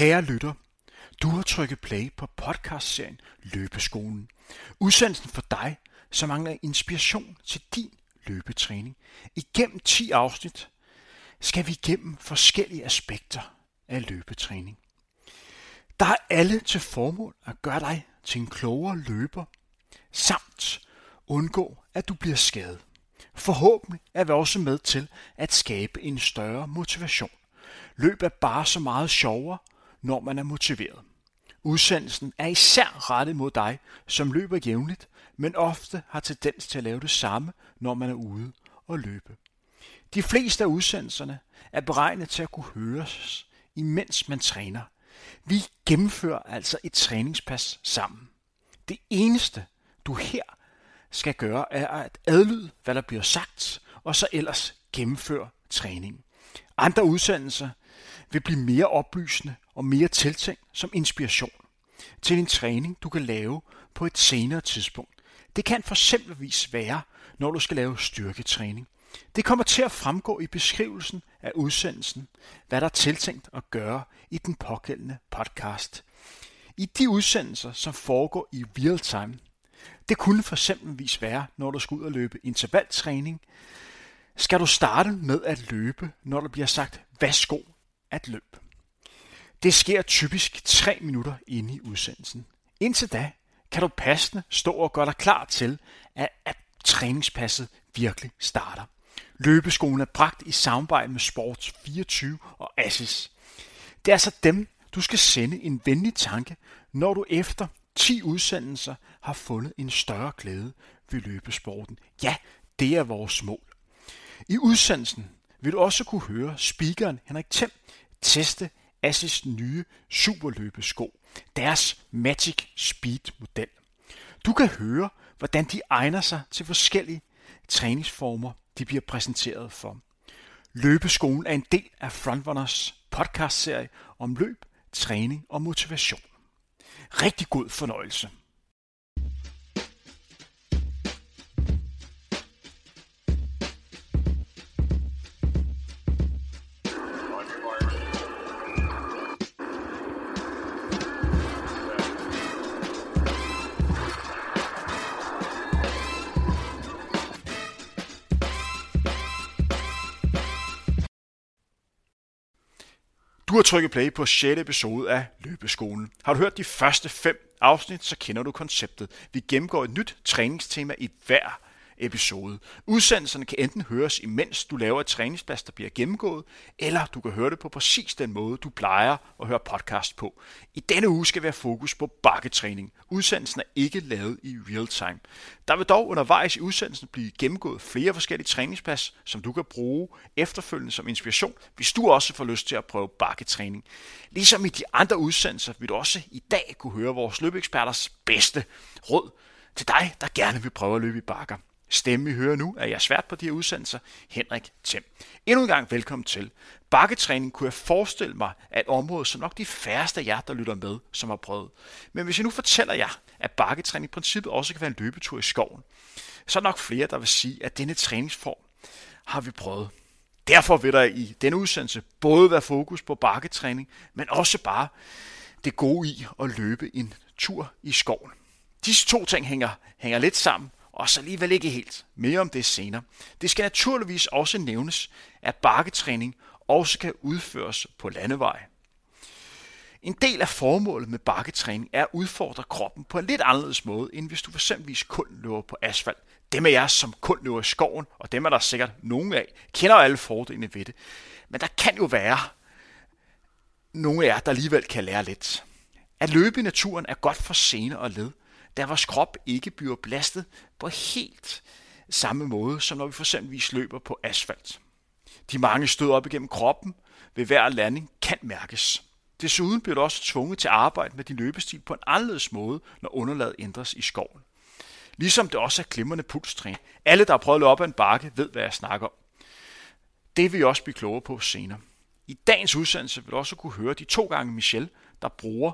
Kære lytter, du har trykket play på podcastserien Løbeskolen. Udsendelsen for dig, som mangler inspiration til din løbetræning. Igennem 10 afsnit skal vi igennem forskellige aspekter af løbetræning. Der er alle til formål at gøre dig til en klogere løber, samt undgå, at du bliver skadet. Forhåbentlig er vi også med til at skabe en større motivation. Løb er bare så meget sjovere, når man er motiveret. Udsendelsen er især rettet mod dig, som løber jævnligt, men ofte har tendens til at lave det samme, når man er ude og løbe. De fleste af udsendelserne er beregnet til at kunne høres, imens man træner. Vi gennemfører altså et træningspas sammen. Det eneste, du her skal gøre, er at adlyde, hvad der bliver sagt, og så ellers gennemføre træningen. Andre udsendelser vil blive mere oplysende og mere tiltænkt som inspiration til en træning, du kan lave på et senere tidspunkt. Det kan for eksempelvis være, når du skal lave styrketræning. Det kommer til at fremgå i beskrivelsen af udsendelsen, hvad der er tiltænkt at gøre i den pågældende podcast. I de udsendelser, som foregår i real time, det kunne for eksempelvis være, når du skal ud og løbe intervaltræning, skal du starte med at løbe, når der bliver sagt, værsgo at løbe. Det sker typisk 3 minutter inde i udsendelsen. Indtil da kan du passende stå og gøre dig klar til, at, at træningspasset virkelig starter. Løbeskolen er bragt i samarbejde med Sports 24 og Assis. Det er altså dem, du skal sende en venlig tanke, når du efter 10 udsendelser har fundet en større glæde ved løbesporten. Ja, det er vores mål. I udsendelsen vil du også kunne høre speakeren Henrik Thiem teste Assis nye superløbesko, deres Magic Speed model. Du kan høre, hvordan de egner sig til forskellige træningsformer, de bliver præsenteret for. Løbeskolen er en del af Frontrunners podcastserie om løb, træning og motivation. Rigtig god fornøjelse. Du har trykket play på 6. episode af Løbeskolen. Har du hørt de første fem afsnit, så kender du konceptet. Vi gennemgår et nyt træningstema i hver episode. Udsendelserne kan enten høres, imens du laver et træningspas, der bliver gennemgået, eller du kan høre det på præcis den måde, du plejer at høre podcast på. I denne uge skal vi have fokus på bakketræning. Udsendelsen er ikke lavet i real time. Der vil dog undervejs i udsendelsen blive gennemgået flere forskellige træningspas, som du kan bruge efterfølgende som inspiration, hvis du også får lyst til at prøve bakketræning. Ligesom i de andre udsendelser vil du også i dag kunne høre vores løbeeksperters bedste råd til dig, der gerne vil prøve at løbe i bakker. Stemme, vi hører nu, er jeg svært på de her udsendelser, Henrik Thiem. Endnu en gang velkommen til. Bakketræning kunne jeg forestille mig er et område, som nok de færreste af jer, der lytter med, som har prøvet. Men hvis jeg nu fortæller jer, at bakketræning i princippet også kan være en løbetur i skoven, så er nok flere, der vil sige, at denne træningsform har vi prøvet. Derfor vil der i denne udsendelse både være fokus på bakketræning, men også bare det gode i at løbe en tur i skoven. Disse to ting hænger, hænger lidt sammen, og så alligevel ikke helt. Mere om det senere. Det skal naturligvis også nævnes, at bakketræning også kan udføres på landevej. En del af formålet med bakketræning er at udfordre kroppen på en lidt anderledes måde, end hvis du fx kun løber på asfalt. Dem af jer, som kun løber i skoven, og dem er der sikkert nogen af, kender alle fordelene ved det. Men der kan jo være nogle af jer, der alligevel kan lære lidt. At løbe i naturen er godt for sene og led, da vores krop ikke bliver belastet på helt samme måde, som når vi for eksempelvis løber på asfalt. De mange stød op igennem kroppen ved hver landing kan mærkes. Desuden bliver du også tvunget til at arbejde med din løbestil på en anderledes måde, når underlaget ændres i skoven. Ligesom det også er glimrende pulstræning. Alle, der har prøvet at løbe op ad en bakke, ved, hvad jeg snakker om. Det vil vi også blive klogere på senere. I dagens udsendelse vil du også kunne høre de to gange Michel, der bruger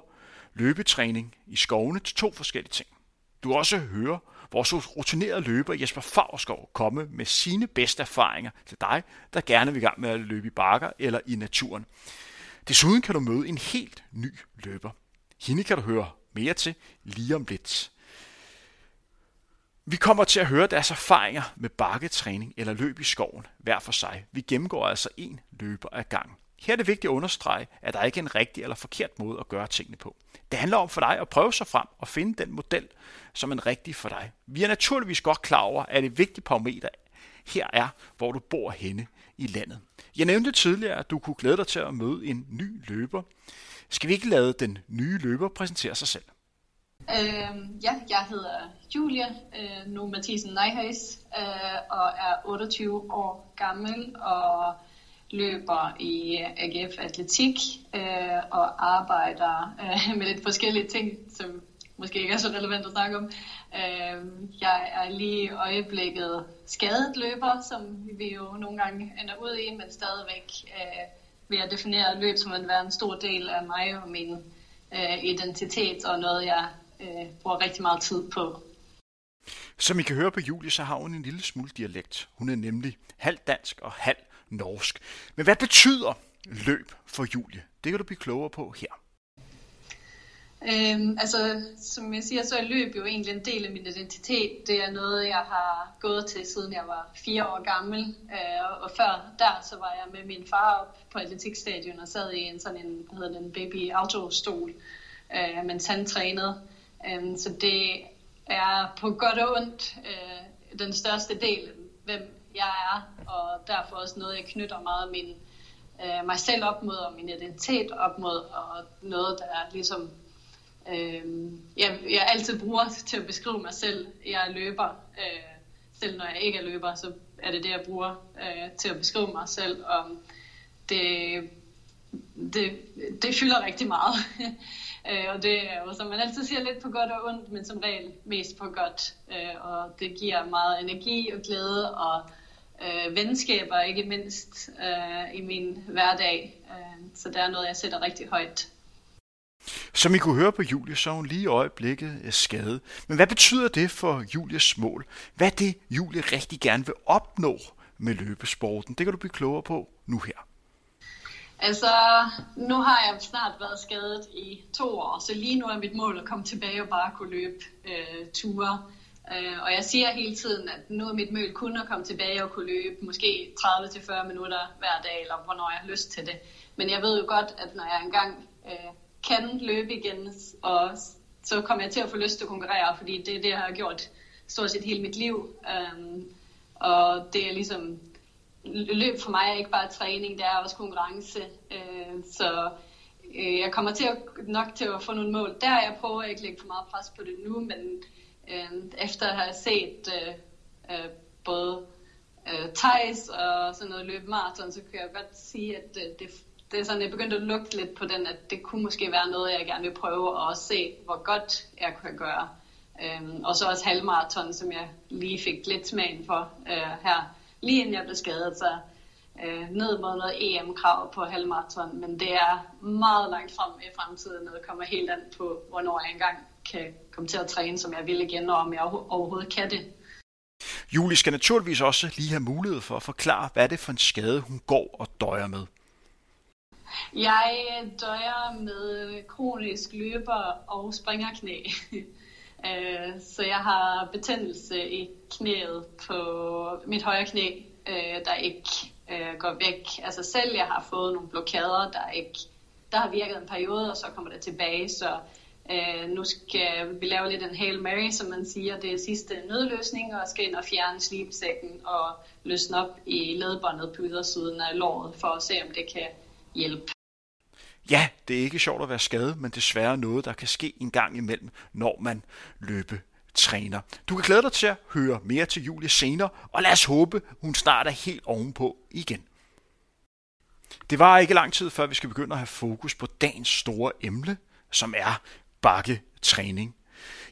løbetræning i skovene til to forskellige ting. Du også høre vores rutinerede løber Jesper Favrskov komme med sine bedste erfaringer til dig, der gerne vil i gang med at løbe i bakker eller i naturen. Desuden kan du møde en helt ny løber. Hende kan du høre mere til lige om lidt. Vi kommer til at høre deres erfaringer med bakketræning eller løb i skoven hver for sig. Vi gennemgår altså en løber ad gang. Her er det vigtigt at understrege, at der ikke er en rigtig eller forkert måde at gøre tingene på. Det handler om for dig at prøve sig frem og finde den model, som er rigtig for dig. Vi er naturligvis godt klar over, at et vigtigt parameter her er, hvor du bor henne i landet. Jeg nævnte tidligere, at du kunne glæde dig til at møde en ny løber. Skal vi ikke lade den nye løber præsentere sig selv? Øh, ja, jeg hedder Julia øh, nu Mathisen Neihøjs øh, og er 28 år gammel og løber i øh, AGF Atletik øh, og arbejder øh, med lidt forskellige ting, som måske ikke er så relevant at snakke om. Øh, jeg er lige i øjeblikket skadet løber, som vi jo nogle gange ender ud i, men stadigvæk øh, vil jeg definere løb som at være en stor del af mig og min øh, identitet og noget, jeg øh, bruger rigtig meget tid på. Som I kan høre på Julie, så har hun en lille smule dialekt. Hun er nemlig halv dansk og halv norsk. Men hvad betyder løb for Julie? Det kan du blive klogere på her. Øhm, altså, som jeg siger, så er løb jo egentlig en del af min identitet. Det er noget, jeg har gået til, siden jeg var fire år gammel. Øh, og før der, så var jeg med min far op på atletikstadion og sad i en sådan en, hvad hedder den, baby autostol, øh, mens han trænede. Øh, så det er på godt og ondt øh, den største del, hvem jeg er, og derfor også noget, jeg knytter meget min, øh, mig selv op mod, og min identitet op mod, og noget, der er ligesom øh, jeg, jeg altid bruger til at beskrive mig selv. Jeg er løber. Øh, selv når jeg ikke er løber, så er det det, jeg bruger øh, til at beskrive mig selv. Og det, det, det fylder rigtig meget. øh, og det er jo, som man altid siger, lidt på godt og ondt, men som regel mest på godt. Øh, og det giver meget energi og glæde og øh, venskaber, ikke mindst øh, i min hverdag. Øh, så det er noget, jeg sætter rigtig højt. Som I kunne høre på Julie, så er hun lige i øjeblikket skadet. Men hvad betyder det for Julies mål? Hvad er det, Julie rigtig gerne vil opnå med løbesporten? Det kan du blive klogere på nu her. Altså, nu har jeg snart været skadet i to år, så lige nu er mit mål at komme tilbage og bare kunne løbe øh, ture. Øh, og jeg siger hele tiden, at nu er mit mål kun at komme tilbage og kunne løbe måske 30-40 minutter hver dag, eller hvornår jeg har lyst til det. Men jeg ved jo godt, at når jeg engang øh, kan løbe igen, og så kommer jeg til at få lyst til at konkurrere, fordi det er det, jeg har gjort stort set hele mit liv. Um, og det er ligesom, løb for mig er ikke bare træning, det er også konkurrence. Uh, så øh, jeg kommer til at, nok til at få nogle mål. Der jeg prøver ikke ikke lægge for meget pres på det nu, men øh, efter at have set øh, øh, både øh, Thijs og sådan noget løbe maraton, så kan jeg godt sige, at øh, det det er sådan, jeg begyndte at lugte lidt på den, at det kunne måske være noget, jeg gerne vil prøve og se, hvor godt jeg kan gøre. Øhm, og så også halvmaraton, som jeg lige fik lidt smagen for øh, her, lige inden jeg blev skadet. Så øh, ned mod noget EM-krav på halvmarathon, men det er meget langt frem i fremtiden, og det kommer helt an på, hvornår jeg engang kan komme til at træne, som jeg vil igen, og om jeg overhovedet kan det. Julie skal naturligvis også lige have mulighed for at forklare, hvad det er for en skade, hun går og døjer med. Jeg døjer med kronisk løber og springerknæ. Øh, så jeg har betændelse i knæet på mit højre knæ, øh, der ikke øh, går væk sig selv. Jeg har fået nogle blokader, der ikke der har virket en periode, og så kommer det tilbage. Så øh, nu skal vi lave lidt en Hail Mary, som man siger. Det er sidste nødløsning, og skal ind og fjerne slipsækken og løsne op i ledbåndet på ydersiden af låret, for at se, om det kan hjælpe. Ja, det er ikke sjovt at være skadet, men desværre noget, der kan ske en gang imellem, når man løbe træner. Du kan glæde dig til at høre mere til Julie senere, og lad os håbe, hun snart er helt ovenpå igen. Det var ikke lang tid, før vi skal begynde at have fokus på dagens store emne, som er bakketræning.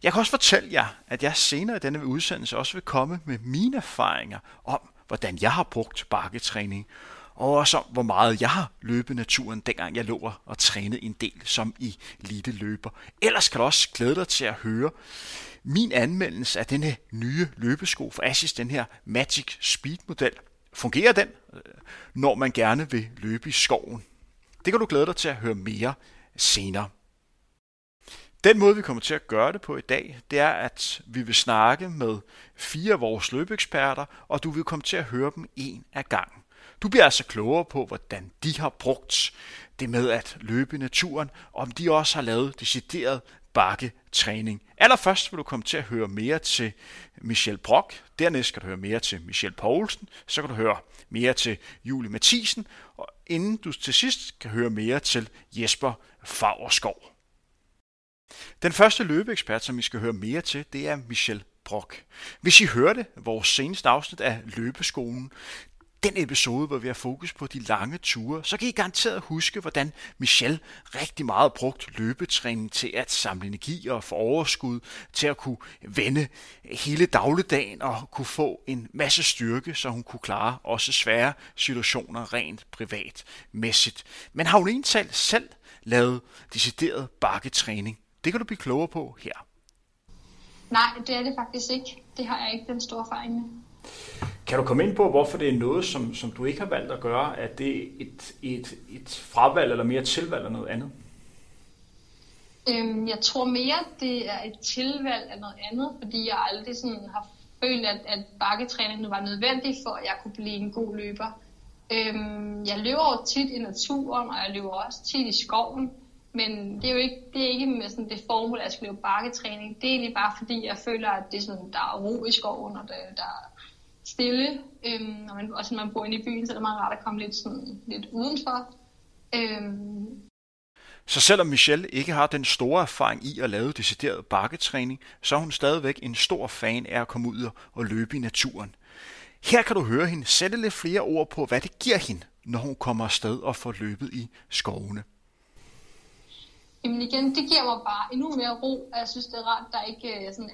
Jeg kan også fortælle jer, at jeg senere i denne udsendelse også vil komme med mine erfaringer om, hvordan jeg har brugt bakketræning, og også om, hvor meget jeg har løbet naturen, dengang jeg lå og trænede en del som i lille løber. Ellers kan du også glæde dig til at høre min anmeldelse af denne nye løbesko fra Asics, den her Magic Speed model. Fungerer den, når man gerne vil løbe i skoven? Det kan du glæde dig til at høre mere senere. Den måde, vi kommer til at gøre det på i dag, det er, at vi vil snakke med fire af vores løbeeksperter, og du vil komme til at høre dem en af gangen. Du bliver altså klogere på, hvordan de har brugt det med at løbe i naturen, og om de også har lavet decideret bakketræning. Allerførst vil du komme til at høre mere til Michel Brock, dernæst skal du høre mere til Michel Poulsen, så kan du høre mere til Julie Mathisen, og inden du til sidst kan høre mere til Jesper Fagerskov. Den første løbeekspert, som vi skal høre mere til, det er Michel Brock. Hvis I hørte vores seneste afsnit af Løbeskolen, den episode, hvor vi har fokus på de lange ture, så kan I garanteret huske, hvordan Michel rigtig meget brugt løbetræning til at samle energi og få overskud, til at kunne vende hele dagligdagen og kunne få en masse styrke, så hun kunne klare også svære situationer rent privatmæssigt. Men har hun egentlig selv lavet decideret bakketræning? Det kan du blive klogere på her. Nej, det er det faktisk ikke. Det har jeg ikke den store erfaring med. Kan du komme ind på, hvorfor det er noget, som, som du ikke har valgt at gøre? Er det et, et, et fravalg eller mere tilvalg eller noget andet? Øhm, jeg tror mere, det er et tilvalg af noget andet, fordi jeg aldrig sådan har følt, at, at bakketræning var nødvendig for, at jeg kunne blive en god løber. Øhm, jeg løber jo tit i naturen, og jeg løber også tit i skoven, men det er jo ikke, det er ikke med sådan det formål, at jeg skal lave bakketræning. Det er egentlig bare fordi, jeg føler, at det er sådan, der er ro i skoven, og der, der er stille. Øhm, og man, også når man bor inde i byen, så er det meget rart at komme lidt, sådan, lidt udenfor. Øhm, så selvom Michelle ikke har den store erfaring i at lave decideret bakketræning, så er hun stadigvæk en stor fan af at komme ud og løbe i naturen. Her kan du høre hende sætte lidt flere ord på, hvad det giver hende, når hun kommer afsted og får løbet i skovene. Jamen igen, det giver mig bare endnu mere ro, og jeg synes, det er rart, der ikke øh, er sådan,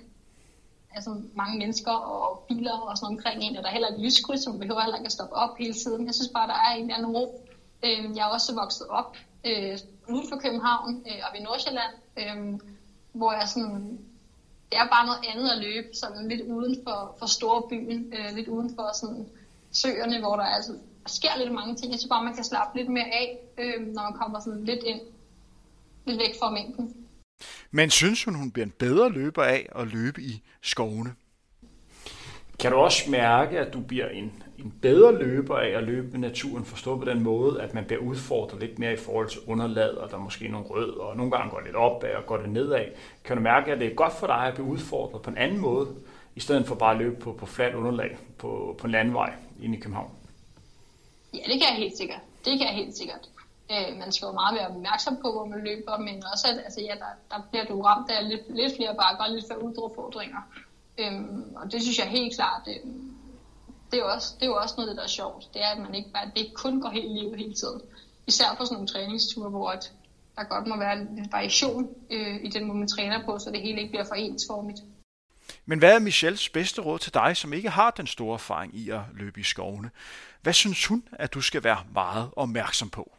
altså mange mennesker og biler og sådan omkring en, og der er heller ikke lyskryds, som behøver heller ikke at stoppe op hele tiden. Jeg synes bare, der er en eller anden ro. Øh, jeg er også vokset op øh, uden for København, og i Nordsjælland, hvor jeg sådan, det er bare noget andet at løbe, sådan lidt uden for, for store byen, lidt uden for sådan søerne, hvor der altså sker lidt mange ting. Jeg synes bare, man kan slappe lidt mere af, når man kommer sådan lidt ind lidt væk fra mængden. Men synes hun, hun bliver en bedre løber af at løbe i skovene? Kan du også mærke, at du bliver en, en bedre løber af at løbe i naturen, forstå på den måde, at man bliver udfordret lidt mere i forhold til underlag, og der er måske nogle rød, og nogle gange går det lidt op og går det nedad. Kan du mærke, at det er godt for dig at blive udfordret på en anden måde, i stedet for bare at løbe på, på fladt underlag på, på en landvej inde i København? Ja, det kan jeg helt sikkert. Det kan jeg helt sikkert. Øh, man skal jo meget være opmærksom på, hvor man løber, men også at altså, ja, der, der bliver du ramt af lidt, lidt flere bakker og lidt flere udfordringer. Øhm, og det synes jeg helt klart, det, det, er jo også, det er jo også noget, der er sjovt. Det er, at man ikke bare, det ikke kun går helt livet hele tiden. Især på sådan nogle træningsture, hvor at der godt må være en variation øh, i den måde, man træner på, så det hele ikke bliver for ensformigt. Men hvad er Michelles bedste råd til dig, som ikke har den store erfaring i at løbe i skovene? Hvad synes hun, at du skal være meget opmærksom på?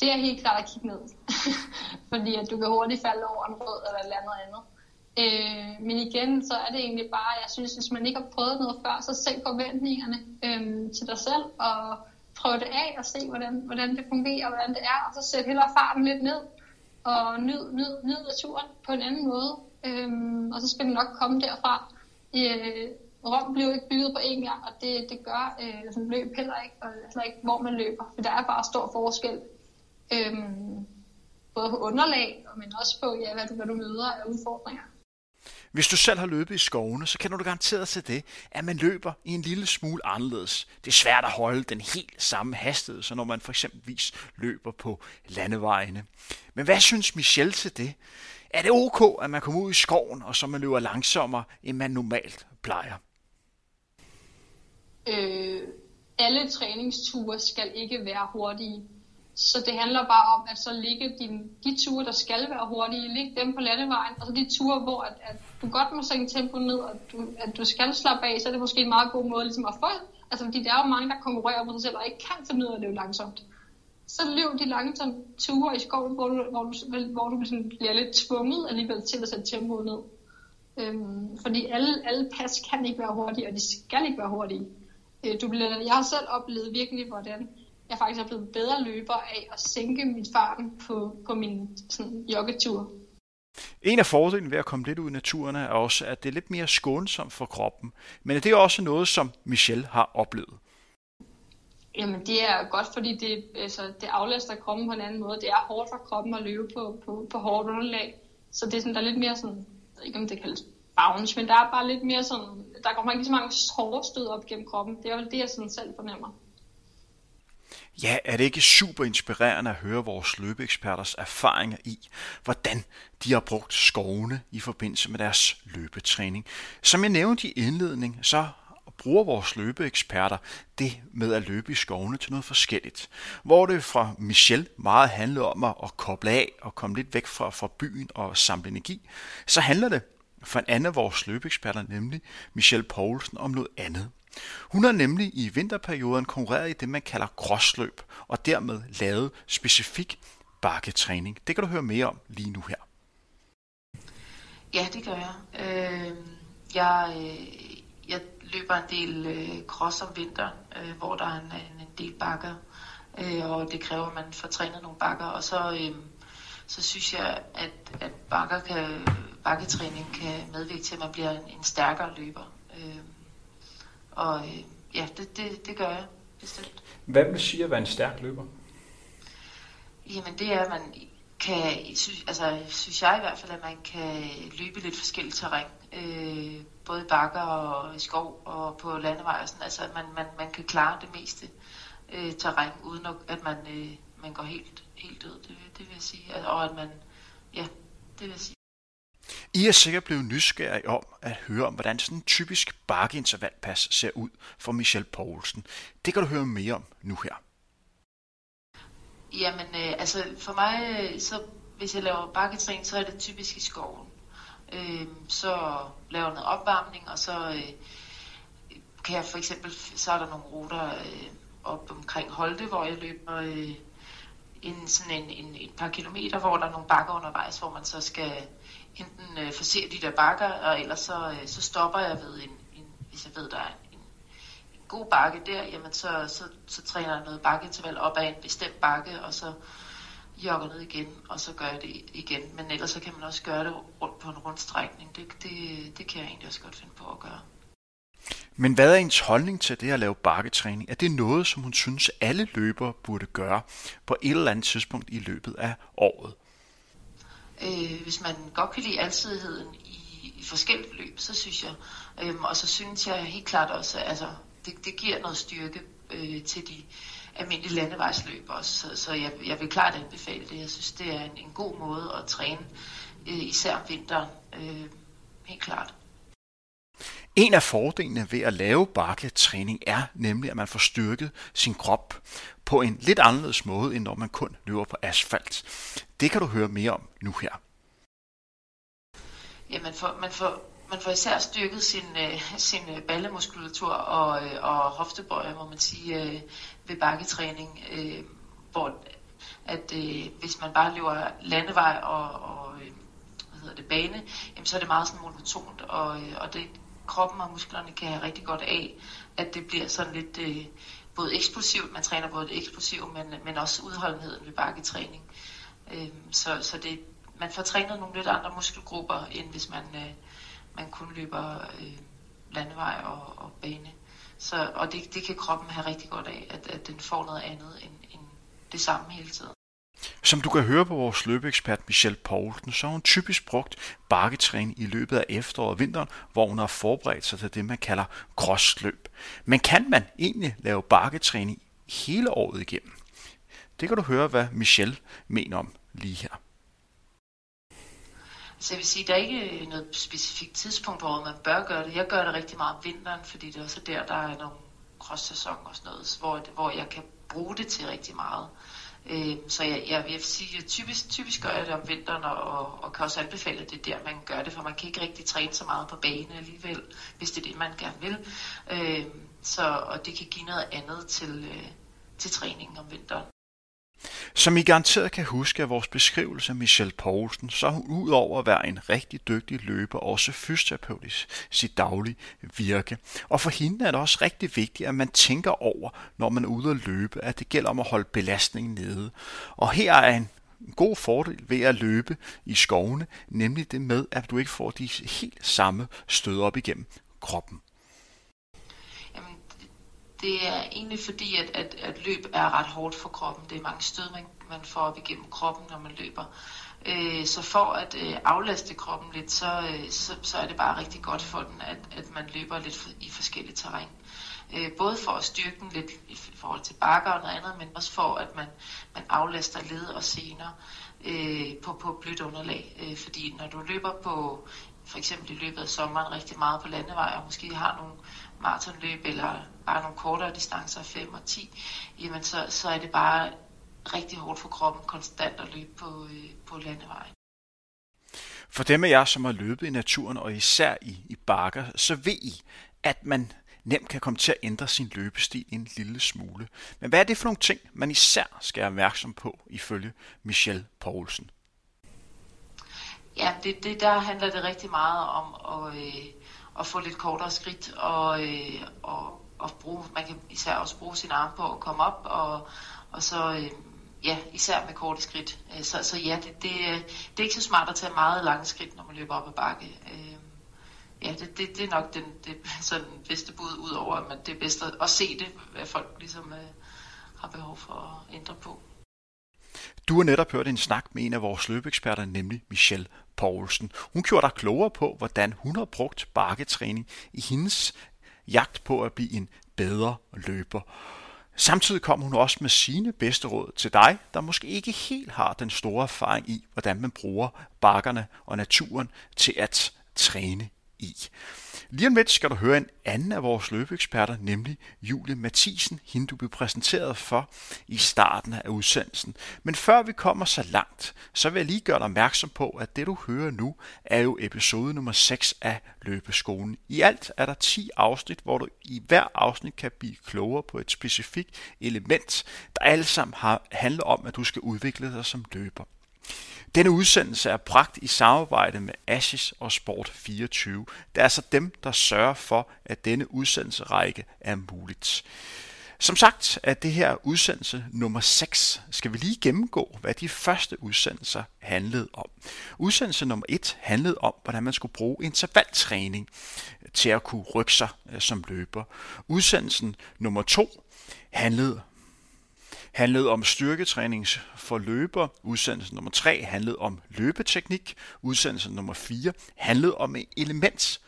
Det er helt klart at kigge ned. Fordi at du kan hurtigt falde over en rød eller et andet andet. Øh, men igen, så er det egentlig bare, jeg synes, hvis man ikke har prøvet noget før, så sænk forventningerne øh, til dig selv, og prøv det af og se, hvordan, hvordan det fungerer, og hvordan det er, og så sæt hellere farten lidt ned, og nyd, nyd, nyd naturen på en anden måde, øh, og så skal det nok komme derfra. Øh, Rom blev ikke bygget på én gang, og det, det gør øh, sådan løb heller ikke, og heller ikke, hvor man løber, for der er bare stor forskel Øhm, både på underlag, men også på, ja, hvad, du, hvad du møder af udfordringer. Hvis du selv har løbet i skovene, så kan du garanteret til det, at man løber i en lille smule anderledes. Det er svært at holde den helt samme hastighed, så når man for eksempelvis løber på landevejene. Men hvad synes Michelle til det? Er det ok, at man kommer ud i skoven, og så man løber langsommere, end man normalt plejer? Øh, alle træningsture skal ikke være hurtige. Så det handler bare om, at så ligge din, de ture, der skal være hurtige, ligge dem på landevejen, og så de ture, hvor at, at du godt må sænke tempo ned, og du, at du skal slappe af, så er det måske en meget god måde ligesom at få, altså fordi der er jo mange, der konkurrerer mod sig selv, og ikke kan finde ud af at løbe langsomt. Så løb de langsomme ture i skoven, hvor du, hvor du, hvor du sådan bliver lidt tvunget alligevel til at sætte tempoet ned. Øhm, fordi alle, alle pas kan ikke være hurtige, og de skal ikke være hurtige. Øh, du bliver, jeg har selv oplevet virkelig, hvordan jeg faktisk er blevet bedre løber af at sænke mit farten på, på min sådan, joggetur. En af fordelene ved at komme lidt ud i naturen er også, at det er lidt mere skånsomt for kroppen. Men det er også noget, som Michelle har oplevet. Jamen det er godt, fordi det, altså, det aflaster kroppen på en anden måde. Det er hårdt for kroppen at løbe på, på, på hårdt underlag. Så det er, sådan, der er lidt mere sådan, jeg ved ikke om det kaldes bounce, men der er bare lidt mere sådan, der kommer ikke så mange hårde stød op gennem kroppen. Det er jo det, jeg sådan selv fornemmer. Ja, er det ikke super inspirerende at høre vores løbeeksperters erfaringer i, hvordan de har brugt skovene i forbindelse med deres løbetræning? Som jeg nævnte i indledning, så bruger vores løbeeksperter det med at løbe i skovene til noget forskelligt. Hvor det fra Michel meget handler om at, koble af og komme lidt væk fra, fra byen og samle energi, så handler det for en anden af vores løbeeksperter, nemlig Michelle Poulsen, om noget andet. Hun har nemlig i vinterperioden konkurreret i det, man kalder crossløb, og dermed lavet specifik bakketræning. Det kan du høre mere om lige nu her. Ja, det gør jeg. Øh, jeg, øh, jeg løber en del øh, cross om vinteren, øh, hvor der er en, en del bakker, øh, og det kræver, at man får trænet nogle bakker, og så, øh, så synes jeg, at, at bakker kan, bakketræning kan medvirke til, at man bliver en, en stærkere løber. Øh, og øh, ja, det, det, det gør jeg bestemt. Hvad vil sige at være en stærk løber? Jamen det er, at man kan, synes, altså, synes jeg i hvert fald, at man kan løbe lidt forskelligt terræn. Øh, både i bakker og i skov og på landevej og sådan. Altså man, man, man kan klare det meste øh, terræn, uden at man, øh, man går helt, helt død, det, det vil jeg sige. Og at man, ja, det vil jeg sige. I er sikkert blevet nysgerrige om at høre om, hvordan sådan en typisk bakkeintervallpas ser ud for Michelle Poulsen. Det kan du høre mere om nu her. Jamen, øh, altså for mig, øh, så hvis jeg laver bakketræning, så er det typisk i skoven. Øh, så laver jeg noget opvarmning, og så øh, kan jeg for eksempel, så er der nogle ruter øh, op omkring Holte, hvor jeg løber øh, en, sådan en, en, et par kilometer, hvor der er nogle bakker undervejs, hvor man så skal enten øh, forser de der bakker, og ellers så, øh, så stopper jeg ved en, en, hvis jeg ved, der er en, en god bakke der, jamen så, så, så træner jeg noget bakkeinterval op ad en bestemt bakke, og så jogger ned igen, og så gør jeg det igen. Men ellers så kan man også gøre det rundt på en rundstrækning. Det, det, det kan jeg egentlig også godt finde på at gøre. Men hvad er ens holdning til det at lave bakketræning? Er det noget, som hun synes, alle løbere burde gøre på et eller andet tidspunkt i løbet af året? Øh, hvis man godt kan lide alsidigheden i, i forskellige løb, så synes jeg, øhm, og så synes jeg helt klart også, at altså, det, det giver noget styrke øh, til de almindelige landevejsløb også. Så, så jeg, jeg vil klart anbefale det. Jeg synes, det er en, en god måde at træne, øh, især om vinteren. Øh, helt klart. En af fordelene ved at lave bakketræning er nemlig, at man får styrket sin krop på en lidt anderledes måde, end når man kun løber på asfalt. Det kan du høre mere om nu her. Ja, man får, man får, man får især styrket sin, øh, sin øh, ballemuskulatur og, øh, og hoftebøjer, må man sige, ved bakketræning, hvor at øh, hvis man bare løber landevej og, og hvad hedder det, bane, jamen, så er det meget sådan monotont, og, og det, kroppen og musklerne kan have rigtig godt af, at det bliver sådan lidt øh, både eksplosivt, man træner både det eksplosive, men, men også udholdenheden ved bakketræning. Øh, så så det, man får trænet nogle lidt andre muskelgrupper, end hvis man, øh, man kun løber øh, landevej og, og bane. Så, og det, det kan kroppen have rigtig godt af, at, at den får noget andet end, end det samme hele tiden. Som du kan høre på vores løbeekspert Michelle Poulsen, så har hun typisk brugt bakketræning i løbet af efteråret og vinteren, hvor hun har forberedt sig til det, man kalder crossløb. Men kan man egentlig lave bakketræning hele året igennem? Det kan du høre, hvad Michelle mener om lige her. Så jeg vil sige, at der er ikke øh, noget specifikt tidspunkt, hvor man bør gøre det. Jeg gør det rigtig meget om vinteren, fordi det er også der, der er nogle cross-sæson og sådan noget, hvor, hvor jeg kan bruge det til rigtig meget. Øh, så jeg, jeg vil sige, at typisk, typisk gør jeg det om vinteren, og, og, kan også anbefale, at det er der, man gør det, for man kan ikke rigtig træne så meget på banen alligevel, hvis det er det, man gerne vil. Øh, så, og det kan give noget andet til, øh, til træningen om vinteren. Som I garanteret kan huske af vores beskrivelse af Michelle Poulsen, så er hun udover at være en rigtig dygtig løber også fysioterapeut sit daglige virke. Og for hende er det også rigtig vigtigt, at man tænker over, når man er ude at løbe, at det gælder om at holde belastningen nede. Og her er en god fordel ved at løbe i skovene, nemlig det med, at du ikke får de helt samme stød op igennem kroppen. Det er egentlig fordi, at, at, at løb er ret hårdt for kroppen. Det er mange stød, man, man får op igennem kroppen, når man løber. Øh, så for at øh, aflaste kroppen lidt, så, øh, så, så er det bare rigtig godt for den, at, at man løber lidt i forskellige terræn. Øh, både for at styrke den lidt i forhold til bakker og noget andet, men også for at man, man aflaster led og sener øh, på, på blødt underlag. Øh, fordi når du løber på for eksempel i løbet af sommeren rigtig meget på landevej, og måske har nogle maratonløb eller bare nogle kortere distancer, 5 og 10, jamen så, så er det bare rigtig hårdt for kroppen konstant at løbe på, øh, på landevejen. For dem af jer, som har løbet i naturen, og især i, i bakker, så ved I, at man nemt kan komme til at ændre sin løbestil en lille smule. Men hvad er det for nogle ting, man især skal være opmærksom på, ifølge Michelle Poulsen? Ja, det, det, der handler det rigtig meget om at, øh, at få lidt kortere skridt, og, øh, og, og bruge, man kan især også bruge sin arm på at komme op, og, og så øh, ja, især med korte skridt. Øh, så, så ja, det, det, øh, det er ikke så smart at tage meget lange skridt, når man løber op ad bakke. Øh, ja, det, det, det er nok den, det, sådan bedste bud, ud over at det er bedst at, at se det, hvad folk ligesom øh, har behov for at ændre på. Du har netop hørt en snak med en af vores løbeeksperter, nemlig Michelle Poulsen. Hun gjorde dig klogere på, hvordan hun har brugt bakketræning i hendes jagt på at blive en bedre løber. Samtidig kom hun også med sine bedste råd til dig, der måske ikke helt har den store erfaring i, hvordan man bruger bakkerne og naturen til at træne i. Lige om lidt skal du høre en anden af vores løbeeksperter, nemlig Julie Mathisen, hende du blev præsenteret for i starten af udsendelsen. Men før vi kommer så langt, så vil jeg lige gøre dig opmærksom på, at det du hører nu er jo episode nummer 6 af Løbeskolen. I alt er der 10 afsnit, hvor du i hver afsnit kan blive klogere på et specifikt element, der alle sammen har, handler om, at du skal udvikle dig som løber. Denne udsendelse er bragt i samarbejde med Ashes og Sport24. Det er altså dem, der sørger for, at denne udsendelserække er muligt. Som sagt er det her udsendelse nummer 6. Skal vi lige gennemgå, hvad de første udsendelser handlede om. Udsendelse nummer 1 handlede om, hvordan man skulle bruge intervaltræning til at kunne rykke sig øh, som løber. Udsendelsen nummer 2 handlede handlede om styrketræning for løber. Udsendelse nummer 3 handlede om løbeteknik. Udsendelse nummer 4 handlede om et element,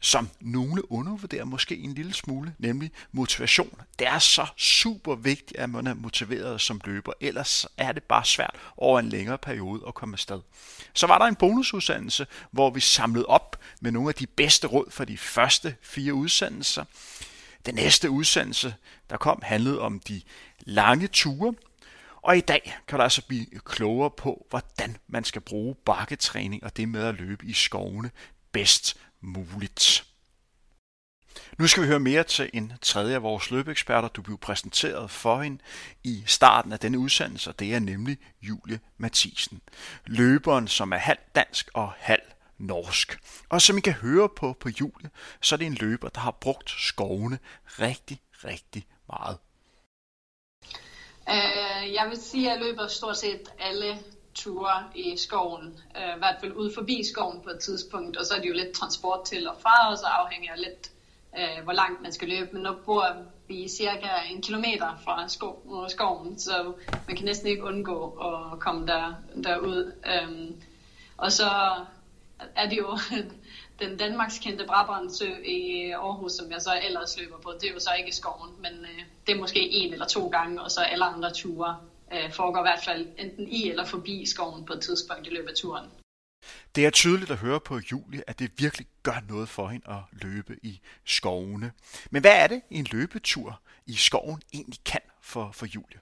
som nogle undervurderer måske en lille smule, nemlig motivation. Det er så super vigtigt, at man er motiveret som løber, ellers er det bare svært over en længere periode at komme afsted. Så var der en bonusudsendelse, hvor vi samlede op med nogle af de bedste råd for de første fire udsendelser. Den næste udsendelse, der kom, handlede om de lange ture, og i dag kan du altså blive klogere på, hvordan man skal bruge bakketræning og det med at løbe i skovene bedst muligt. Nu skal vi høre mere til en tredje af vores løbeeksperter, du blev præsenteret for hende i starten af denne udsendelse, det er nemlig Julie Mathisen. Løberen, som er halv dansk og halv norsk. Og som I kan høre på på Julie, så er det en løber, der har brugt skovene rigtig, rigtig meget. Uh, jeg vil sige, at jeg løber stort set alle ture i skoven, uh, i hvert fald ude forbi skoven på et tidspunkt, og så er det jo lidt transport til og fra, og så afhænger jeg lidt, uh, hvor langt man skal løbe. Men nu bor vi cirka en kilometer fra sko- skoven, så man kan næsten ikke undgå at komme der, derud. Um, og så er det jo den Danmarks kendte Brabrandssø i Aarhus, som jeg så ellers løber på. Det er jo så ikke skoven, men øh, det er måske en eller to gange, og så alle andre ture øh, foregår i hvert fald enten i eller forbi skoven på et tidspunkt i løbet af turen. Det er tydeligt at høre på Julie, at det virkelig gør noget for hende at løbe i skovene. Men hvad er det, en løbetur i skoven egentlig kan for, for Julie?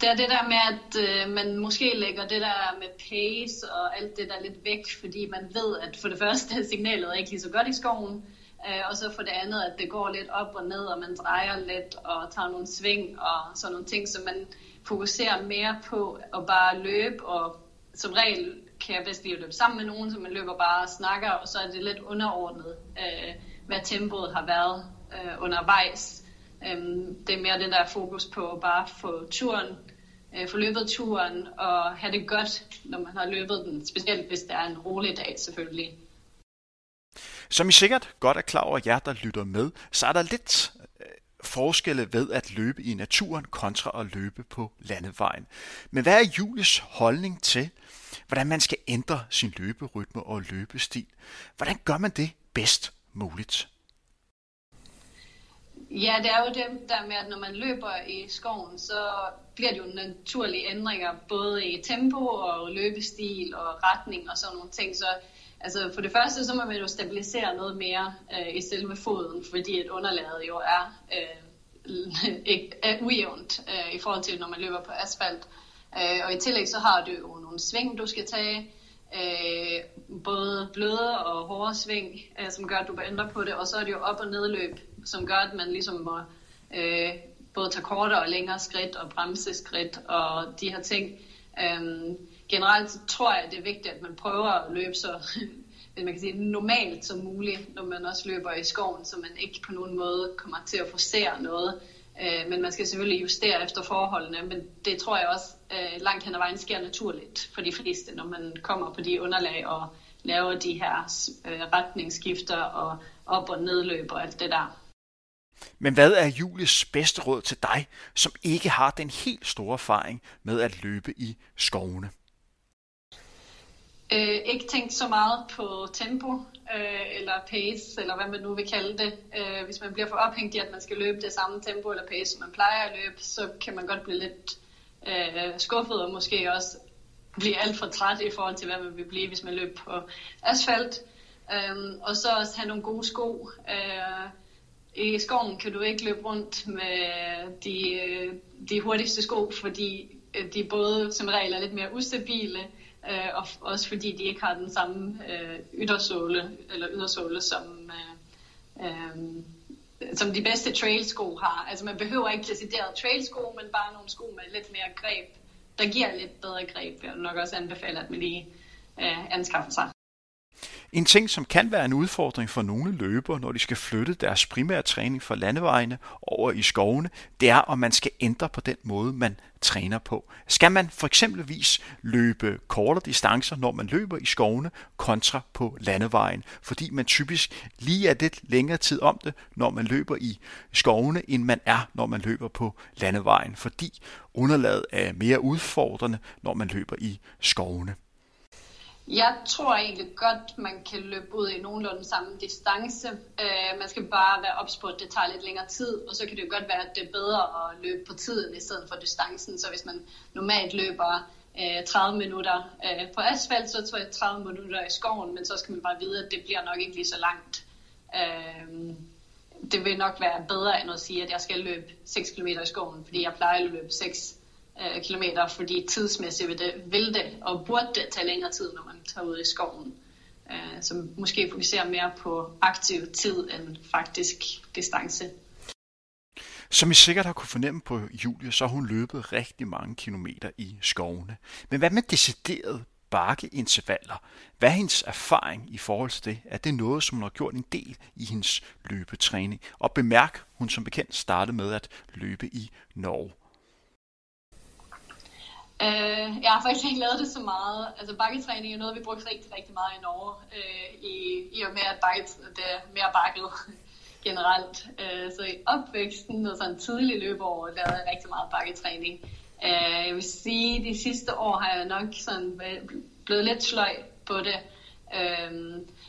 Det er det der med, at øh, man måske lægger det der med pace og alt det der lidt væk, fordi man ved, at for det første er signalet ikke lige så godt i skoven, Øh, og så for det andet, at det går lidt op og ned, og man drejer lidt og tager nogle sving og sådan nogle ting, så man fokuserer mere på at bare løbe, og som regel kan jeg bedst lide at løbe sammen med nogen, så man løber bare og snakker, og så er det lidt underordnet, øh, hvad tempoet har været øh, undervejs. Øhm, det er mere den der fokus på at bare få turen, øh, få løbet turen og have det godt, når man har løbet den, specielt hvis det er en rolig dag selvfølgelig. Som I sikkert godt er klar over, jer der lytter med, så er der lidt øh, forskelle ved at løbe i naturen kontra at løbe på landevejen. Men hvad er Julies holdning til, hvordan man skal ændre sin løberytme og løbestil? Hvordan gør man det bedst muligt? Ja, det er jo det der med, at når man løber i skoven, så bliver det jo naturlige ændringer, både i tempo og løbestil og retning og sådan nogle ting. Så altså, for det første, så må man jo stabilisere noget mere øh, i selve foden, fordi et underlaget jo er, øh, ikke, er ujævnt øh, i forhold til, når man løber på asfalt. Øh, og i tillæg så har du jo nogle sving, du skal tage, øh, både bløde og hårde sving, øh, som gør, at du kan ændre på det, og så er det jo op- og nedløb, som gør, at man ligesom må øh, både tage kortere og længere skridt og bremseskridt og de her ting. Øhm, generelt så tror jeg, at det er vigtigt, at man prøver at løbe så man kan sige, normalt som muligt, når man også løber i skoven, så man ikke på nogen måde kommer til at forsere noget. Øh, men man skal selvfølgelig justere efter forholdene, men det tror jeg også øh, langt hen ad vejen sker naturligt for de fleste, når man kommer på de underlag og laver de her øh, retningsskifter og op- og nedløb og alt det der. Men hvad er Julies bedste råd til dig, som ikke har den helt store erfaring med at løbe i skovene? Øh, ikke tænkt så meget på tempo øh, eller pace, eller hvad man nu vil kalde det. Øh, hvis man bliver for ophængt i, at man skal løbe det samme tempo eller pace, som man plejer at løbe, så kan man godt blive lidt øh, skuffet og måske også blive alt for træt i forhold til, hvad man vil blive, hvis man løber på asfalt. Øh, og så også have nogle gode sko. Øh, i skoven kan du ikke løbe rundt med de, øh, de hurtigste sko, fordi øh, de både som regel er lidt mere ustabile, øh, og også fordi de ikke har den samme øh, ydersåle, eller ydersåle som, øh, øh, som de bedste trailsko har. Altså man behøver ikke decideret trailsko, men bare nogle sko med lidt mere greb, der giver lidt bedre greb. Jeg vil nok også anbefale, at man lige øh, anskaffer sig. En ting, som kan være en udfordring for nogle løbere, når de skal flytte deres primære træning fra landevejene over i skovene, det er, om man skal ændre på den måde, man træner på. Skal man for eksempelvis løbe kortere distancer, når man løber i skovene, kontra på landevejen, fordi man typisk lige er lidt længere tid om det, når man løber i skovene, end man er, når man løber på landevejen, fordi underlaget er mere udfordrende, når man løber i skovene. Jeg tror egentlig godt, man kan løbe ud i nogenlunde samme distance. Øh, man skal bare være ops på, at det tager lidt længere tid, og så kan det jo godt være, at det er bedre at løbe på tiden i stedet for distancen. Så hvis man normalt løber øh, 30 minutter øh, på asfalt, så tror jeg 30 minutter i skoven, men så skal man bare vide, at det bliver nok ikke lige så langt. Øh, det vil nok være bedre end at sige, at jeg skal løbe 6 km i skoven, fordi jeg plejer at løbe 6 øh, kilometer, fordi tidsmæssigt vil det, vil det og burde det tage længere tid, når man tager ud i skoven. Øh, så måske fokuserer mere på aktiv tid end faktisk distance. Som I sikkert har kunne fornemme på Julie, så har hun løbet rigtig mange kilometer i skovene. Men hvad med decideret bakkeintervaller? Hvad er hendes erfaring i forhold til det? Er det noget, som hun har gjort en del i hendes løbetræning? Og bemærk, hun som bekendt startede med at løbe i Norge. Uh, jeg har faktisk ikke lavet det så meget. Altså bakketræning er noget, vi brugte rigtig, rigtig meget i Norge, uh, i, i og med, at bakket, det er mere bakket generelt. Uh, så i opvæksten og sådan tidlig løbeår lavede jeg rigtig meget bakketræning. Uh, jeg vil sige, at de sidste år har jeg nok sådan blevet lidt sløj på det. Uh,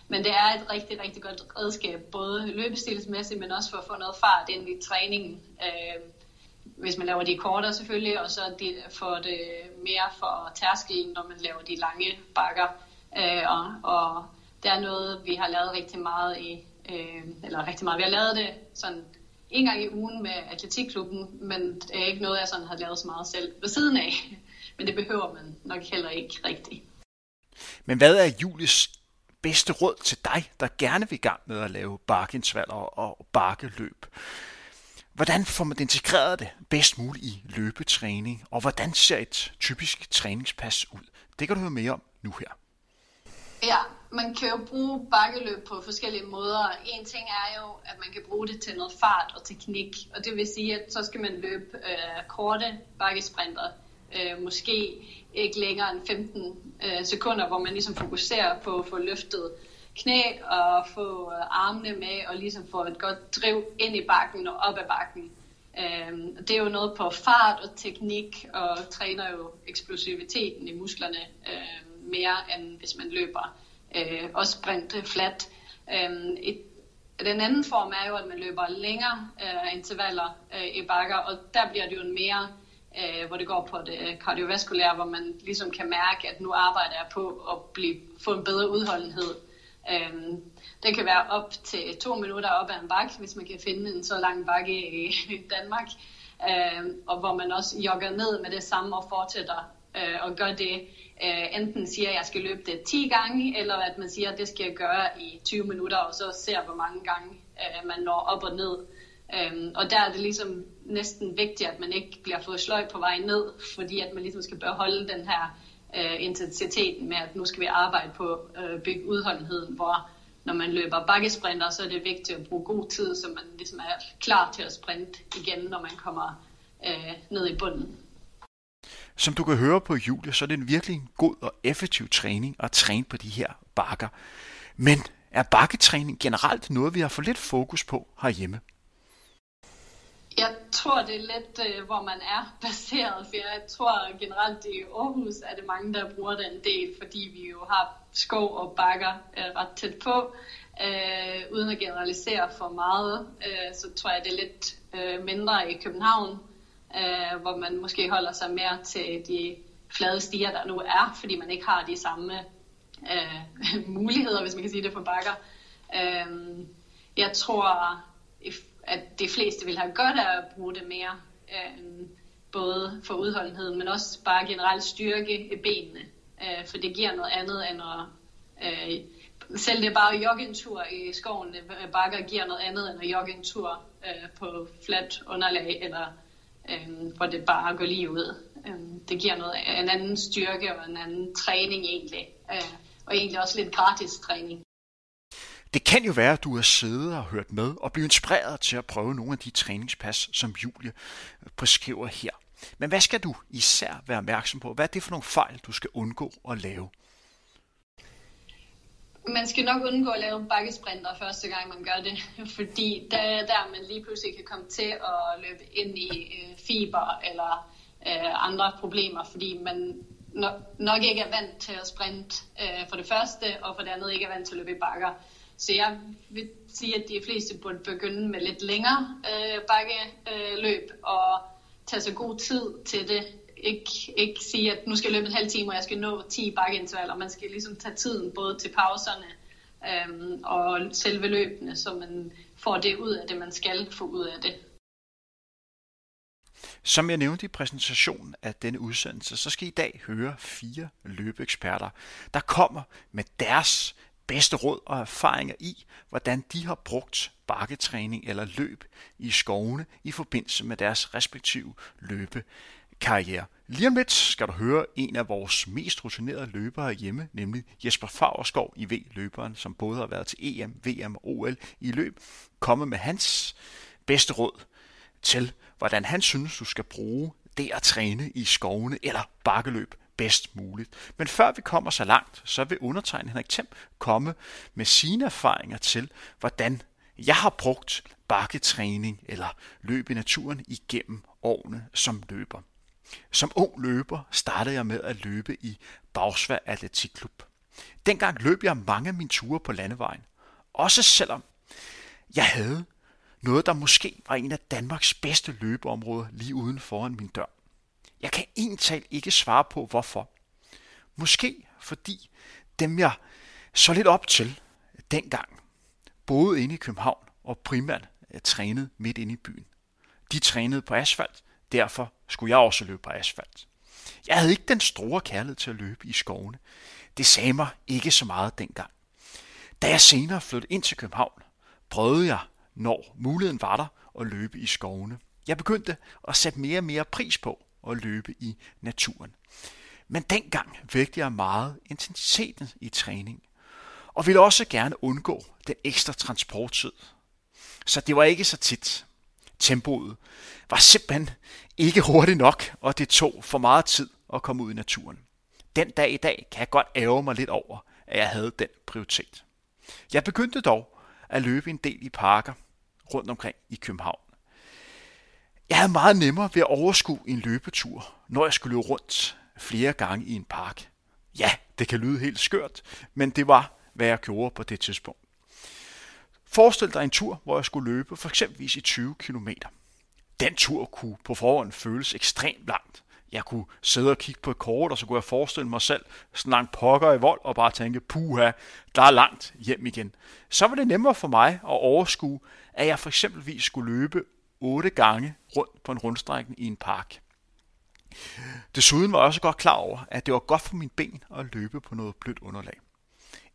men det er et rigtig, rigtig godt redskab, både løbestilsmæssigt, men også for at få noget fart ind i træningen. Uh, hvis man laver de kortere selvfølgelig, og så de, får det mere for tærskelen, når man laver de lange bakker. Øh, og, og det er noget, vi har lavet rigtig meget i, øh, eller rigtig meget, vi har lavet det sådan en gang i ugen med atletikklubben, men det er ikke noget, jeg sådan har lavet så meget selv ved siden af. Men det behøver man nok heller ikke rigtigt. Men hvad er Julies bedste råd til dig, der gerne vil i gang med at lave bakkeintervaller og bakkeløb. Hvordan får man integreret det bedst muligt i løbetræning, og hvordan ser et typisk træningspas ud? Det kan du høre mere om nu her. Ja, man kan jo bruge bakkeløb på forskellige måder. En ting er jo, at man kan bruge det til noget fart og teknik, og det vil sige, at så skal man løbe øh, korte bakkesprinter, øh, måske ikke længere end 15 øh, sekunder, hvor man ligesom fokuserer på at få løftet knæ og få øh, armene med og ligesom få et godt driv ind i bakken og op ad bakken. Øh, det er jo noget på fart og teknik og træner jo eksplosiviteten i musklerne øh, mere end hvis man løber øh, og sprint flat. Øh, et, den anden form er jo, at man løber længere øh, intervaller øh, i bakker, og der bliver det jo en mere øh, hvor det går på det kardiovaskulære, hvor man ligesom kan mærke, at nu arbejder jeg på at blive, få en bedre udholdenhed. Øhm, det kan være op til to minutter op ad en bakke, hvis man kan finde en så lang bakke i, Danmark, Øhm, og hvor man også jogger ned med det samme og fortsætter øh, og gør det. Øh, enten siger, at jeg skal løbe det 10 gange, eller at man siger, at det skal jeg gøre i 20 minutter, og så ser, hvor mange gange øh, man når op og ned. Øhm, og der er det ligesom næsten vigtigt, at man ikke bliver fået sløj på vej ned, fordi at man ligesom skal beholde den her øh, intensiteten med, at nu skal vi arbejde på øh, bygge udholdenheden, hvor når man løber bakkesprinter, så er det vigtigt at bruge god tid, så man ligesom er klar til at sprinte igen, når man kommer øh, ned i bunden. Som du kan høre på Julie, så er det en virkelig en god og effektiv træning at træne på de her bakker. Men er bakketræning generelt noget, vi har for lidt fokus på herhjemme? Jeg tror, det er lidt, øh, hvor man er baseret, for jeg tror generelt i Aarhus er det mange, der bruger den del, fordi vi jo har skov og bakker øh, ret tæt på. Øh, uden at generalisere for meget, øh, så tror jeg, det er lidt øh, mindre i København, øh, hvor man måske holder sig mere til de flade stier, der nu er, fordi man ikke har de samme øh, muligheder, hvis man kan sige det, for bakker. Øh, jeg tror, at de fleste vil have godt af at bruge det mere, øh, både for udholdenheden, men også bare generelt styrke i benene, øh, for det giver noget andet end at øh, selv det bare jogge en tur i skoven øh, bakker giver noget andet end at jogge en tur øh, på fladt underlag, eller øh, hvor det bare går lige ud. Øh, det giver noget, en anden styrke og en anden træning egentlig, øh, og egentlig også lidt gratis træning. Det kan jo være, at du har siddet og hørt med og blive inspireret til at prøve nogle af de træningspas, som Julie øh, beskriver her. Men hvad skal du især være opmærksom på? Hvad er det for nogle fejl, du skal undgå at lave? Man skal nok undgå at lave bakkesprinter første gang, man gør det, fordi der er der, man lige pludselig kan komme til at løbe ind i øh, fiber eller øh, andre problemer, fordi man nok ikke er vant til at sprinte øh, for det første, og for det andet ikke er vant til at løbe i bakker. Så jeg vil sige, at de fleste burde begynde med lidt længere øh, bakkeløb øh, og tage sig god tid til det. Ikke, ikke sige, at nu skal jeg løbe en halv time, og jeg skal nå 10 bakkeintervaller. Man skal ligesom tage tiden både til pauserne øh, og selve løbene, så man får det ud af det, man skal få ud af det. Som jeg nævnte i præsentationen af denne udsendelse, så skal I i dag høre fire løbeeksperter, der kommer med deres bedste råd og erfaringer i, hvordan de har brugt bakketræning eller løb i skovene i forbindelse med deres respektive løbekarriere. Lige om lidt skal du høre en af vores mest rutinerede løbere hjemme, nemlig Jesper Fagerskov i V-løberen, som både har været til EM, VM og OL i løb, komme med hans bedste råd til, hvordan han synes, du skal bruge det at træne i skovene eller bakkeløb bedst muligt. Men før vi kommer så langt, så vil undertegnet Henrik Thiem komme med sine erfaringer til, hvordan jeg har brugt bakketræning eller løb i naturen igennem årene som løber. Som ung løber startede jeg med at løbe i Bagsvær Atletikklub. Dengang løb jeg mange af mine ture på landevejen. Også selvom jeg havde noget, der måske var en af Danmarks bedste løbeområder lige uden foran min dør. Jeg kan egentlig ikke svare på, hvorfor. Måske fordi dem, jeg så lidt op til dengang, boede inde i København og primært eh, trænede midt inde i byen. De trænede på asfalt, derfor skulle jeg også løbe på asfalt. Jeg havde ikke den store kærlighed til at løbe i skovene. Det sagde mig ikke så meget dengang. Da jeg senere flyttede ind til København, prøvede jeg, når muligheden var der, at løbe i skovene. Jeg begyndte at sætte mere og mere pris på at løbe i naturen. Men dengang vægte jeg meget intensiteten i træning, og ville også gerne undgå den ekstra transporttid. Så det var ikke så tit. Tempoet var simpelthen ikke hurtigt nok, og det tog for meget tid at komme ud i naturen. Den dag i dag kan jeg godt ære mig lidt over, at jeg havde den prioritet. Jeg begyndte dog at løbe en del i parker rundt omkring i København. Jeg havde meget nemmere ved at overskue en løbetur, når jeg skulle løbe rundt flere gange i en park. Ja, det kan lyde helt skørt, men det var, hvad jeg gjorde på det tidspunkt. Forestil dig en tur, hvor jeg skulle løbe for eksempelvis i 20 km. Den tur kunne på forhånd føles ekstremt langt. Jeg kunne sidde og kigge på et kort, og så kunne jeg forestille mig selv sådan langt pokker i vold, og bare tænke, puha, der er langt hjem igen. Så var det nemmere for mig at overskue, at jeg for eksempelvis skulle løbe otte gange rundt på en rundstrækning i en park. Desuden var jeg også godt klar over, at det var godt for min ben at løbe på noget blødt underlag.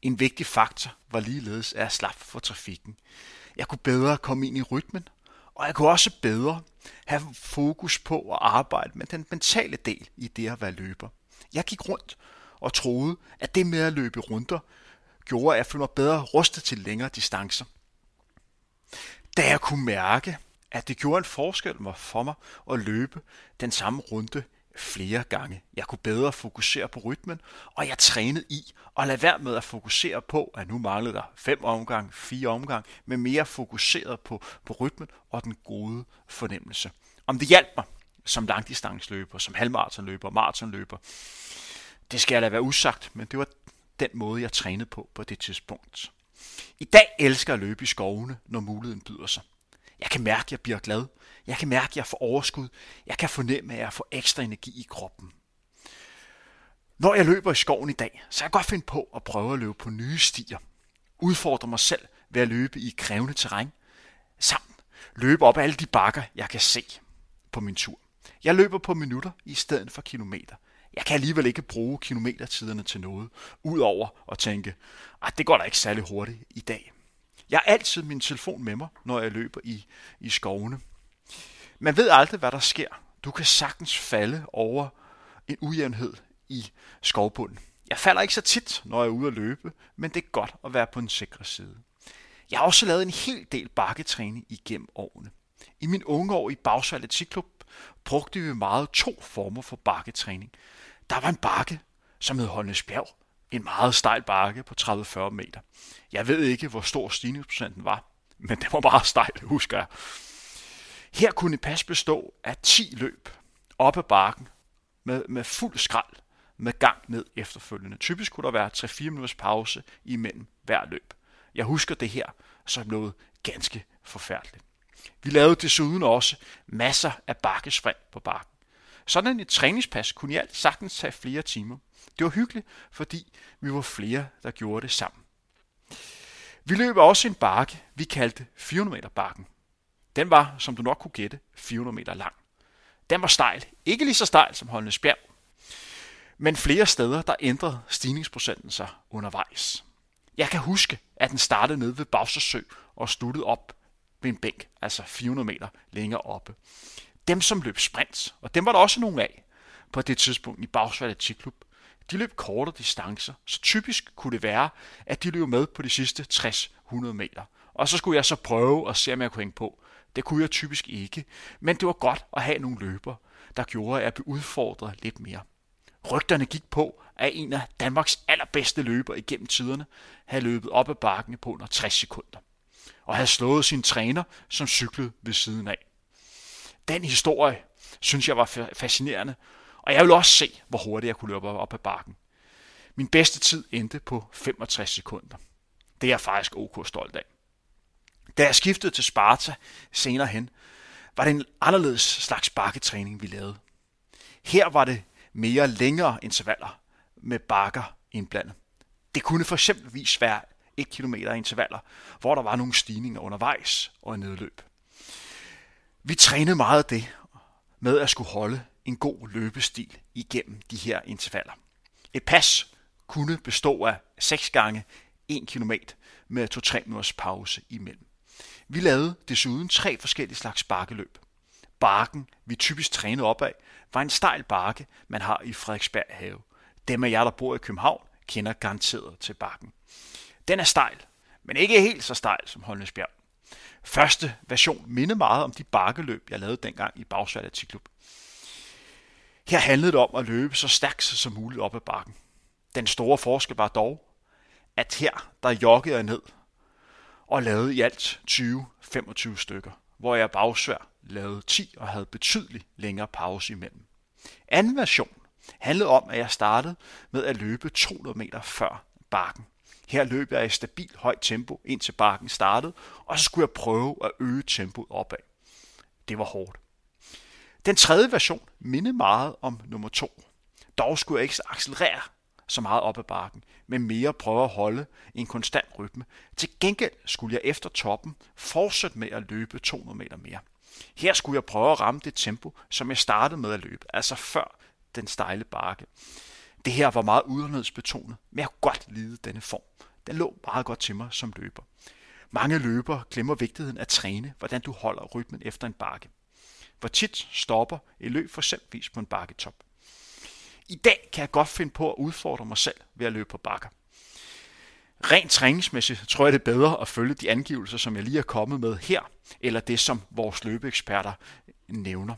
En vigtig faktor var ligeledes, at jeg slap for trafikken. Jeg kunne bedre komme ind i rytmen, og jeg kunne også bedre have fokus på at arbejde med den mentale del i det at være løber. Jeg gik rundt og troede, at det med at løbe runder gjorde, at jeg følte mig bedre rustet til længere distancer. Da jeg kunne mærke, at det gjorde en forskel for mig at løbe den samme runde flere gange. Jeg kunne bedre fokusere på rytmen, og jeg trænede i at lade være med at fokusere på, at nu manglede der fem omgang, fire omgang, men mere fokuseret på, på rytmen og den gode fornemmelse. Om det hjalp mig som langdistansløber, som halvmaratonløber, maratonløber, det skal jeg lade være usagt, men det var den måde, jeg trænede på på det tidspunkt. I dag elsker jeg at løbe i skovene, når muligheden byder sig. Jeg kan mærke, at jeg bliver glad. Jeg kan mærke, at jeg får overskud. Jeg kan fornemme, at jeg får ekstra energi i kroppen. Når jeg løber i skoven i dag, så kan jeg godt finde på at prøve at løbe på nye stier. Udfordre mig selv ved at løbe i krævende terræn. Samt løbe op alle de bakker, jeg kan se på min tur. Jeg løber på minutter i stedet for kilometer. Jeg kan alligevel ikke bruge kilometertiderne til noget, udover at tænke, at det går da ikke særlig hurtigt i dag. Jeg har altid min telefon med mig, når jeg løber i, i skovene. Man ved aldrig, hvad der sker. Du kan sagtens falde over en ujævnhed i skovbunden. Jeg falder ikke så tit, når jeg er ude at løbe, men det er godt at være på en sikre side. Jeg har også lavet en hel del bakketræning igennem årene. I min unge år i Bagsvær Atletikklub brugte vi meget to former for bakketræning. Der var en bakke, som hed Holnes Bjerg, en meget stejl bakke på 30-40 meter. Jeg ved ikke, hvor stor stigningsprocenten var, men det var bare stejl, husker jeg. Her kunne et pas bestå af 10 løb op ad bakken med, med fuld skrald med gang ned efterfølgende. Typisk kunne der være 3-4 minutters pause imellem hver løb. Jeg husker det her som noget ganske forfærdeligt. Vi lavede desuden også masser af bakkesprint på bakken. Sådan et træningspas kunne i alt sagtens tage flere timer. Det var hyggeligt, fordi vi var flere, der gjorde det sammen. Vi løb også en bakke, vi kaldte 400 meter bakken. Den var, som du nok kunne gætte, 400 meter lang. Den var stejl. Ikke lige så stejl som Holnes Bjerg. Men flere steder, der ændrede stigningsprocenten sig undervejs. Jeg kan huske, at den startede nede ved Bagsersø og sluttede op ved en bænk, altså 400 meter længere oppe. Dem, som løb sprint, og dem var der også nogle af på det tidspunkt i Bagsvær Atletikklub, de løb korte distancer, så typisk kunne det være, at de løb med på de sidste 60-100 meter. Og så skulle jeg så prøve at se, om jeg kunne hænge på. Det kunne jeg typisk ikke, men det var godt at have nogle løber, der gjorde, at jeg blev udfordret lidt mere. Rygterne gik på, at en af Danmarks allerbedste løber igennem tiderne havde løbet op ad bakken på under 60 sekunder, og havde slået sin træner, som cyklede ved siden af. Den historie synes jeg var fascinerende, og jeg ville også se, hvor hurtigt jeg kunne løbe op ad bakken. Min bedste tid endte på 65 sekunder. Det er jeg faktisk ok stolt af. Da jeg skiftede til Sparta senere hen, var det en anderledes slags bakketræning, vi lavede. Her var det mere længere intervaller med bakker indblandet. Det kunne for eksempelvis være 1 km intervaller, hvor der var nogle stigninger undervejs og en nedløb. Vi trænede meget af det med at skulle holde en god løbestil igennem de her intervaller. Et pas kunne bestå af 6 gange 1 km med 2-3 minutters pause imellem. Vi lavede desuden tre forskellige slags bakkeløb. Bakken, vi typisk trænede op af, var en stejl bakke, man har i Frederiksberg have. Dem af jer, der bor i København, kender garanteret til bakken. Den er stejl, men ikke helt så stejl som Holmesbjerg. Første version minder meget om de bakkeløb, jeg lavede dengang i Bagsværd Atletikklub. Her handlede det om at løbe så stærkt som muligt op ad bakken. Den store forskel var dog, at her der joggede jeg ned og lavede i alt 20-25 stykker, hvor jeg bagsvær lavede 10 og havde betydeligt længere pause imellem. Anden version handlede om, at jeg startede med at løbe 200 meter før bakken. Her løb jeg i stabilt højt tempo indtil bakken startede, og så skulle jeg prøve at øge tempoet opad. Det var hårdt. Den tredje version mindede meget om nummer to. Dog skulle jeg ikke accelerere så meget op ad bakken, men mere prøve at holde en konstant rytme. Til gengæld skulle jeg efter toppen fortsætte med at løbe 200 meter mere. Her skulle jeg prøve at ramme det tempo, som jeg startede med at løbe, altså før den stejle bakke. Det her var meget udenrigsbetonet, men jeg kunne godt lide denne form. Den lå meget godt til mig som løber. Mange løbere glemmer vigtigheden at træne, hvordan du holder rytmen efter en bakke. Hvor tit stopper et løb for eksempelvis på en bakketop. I dag kan jeg godt finde på at udfordre mig selv ved at løbe på bakker. Rent træningsmæssigt tror jeg det er bedre at følge de angivelser, som jeg lige er kommet med her, eller det, som vores løbeeksperter nævner.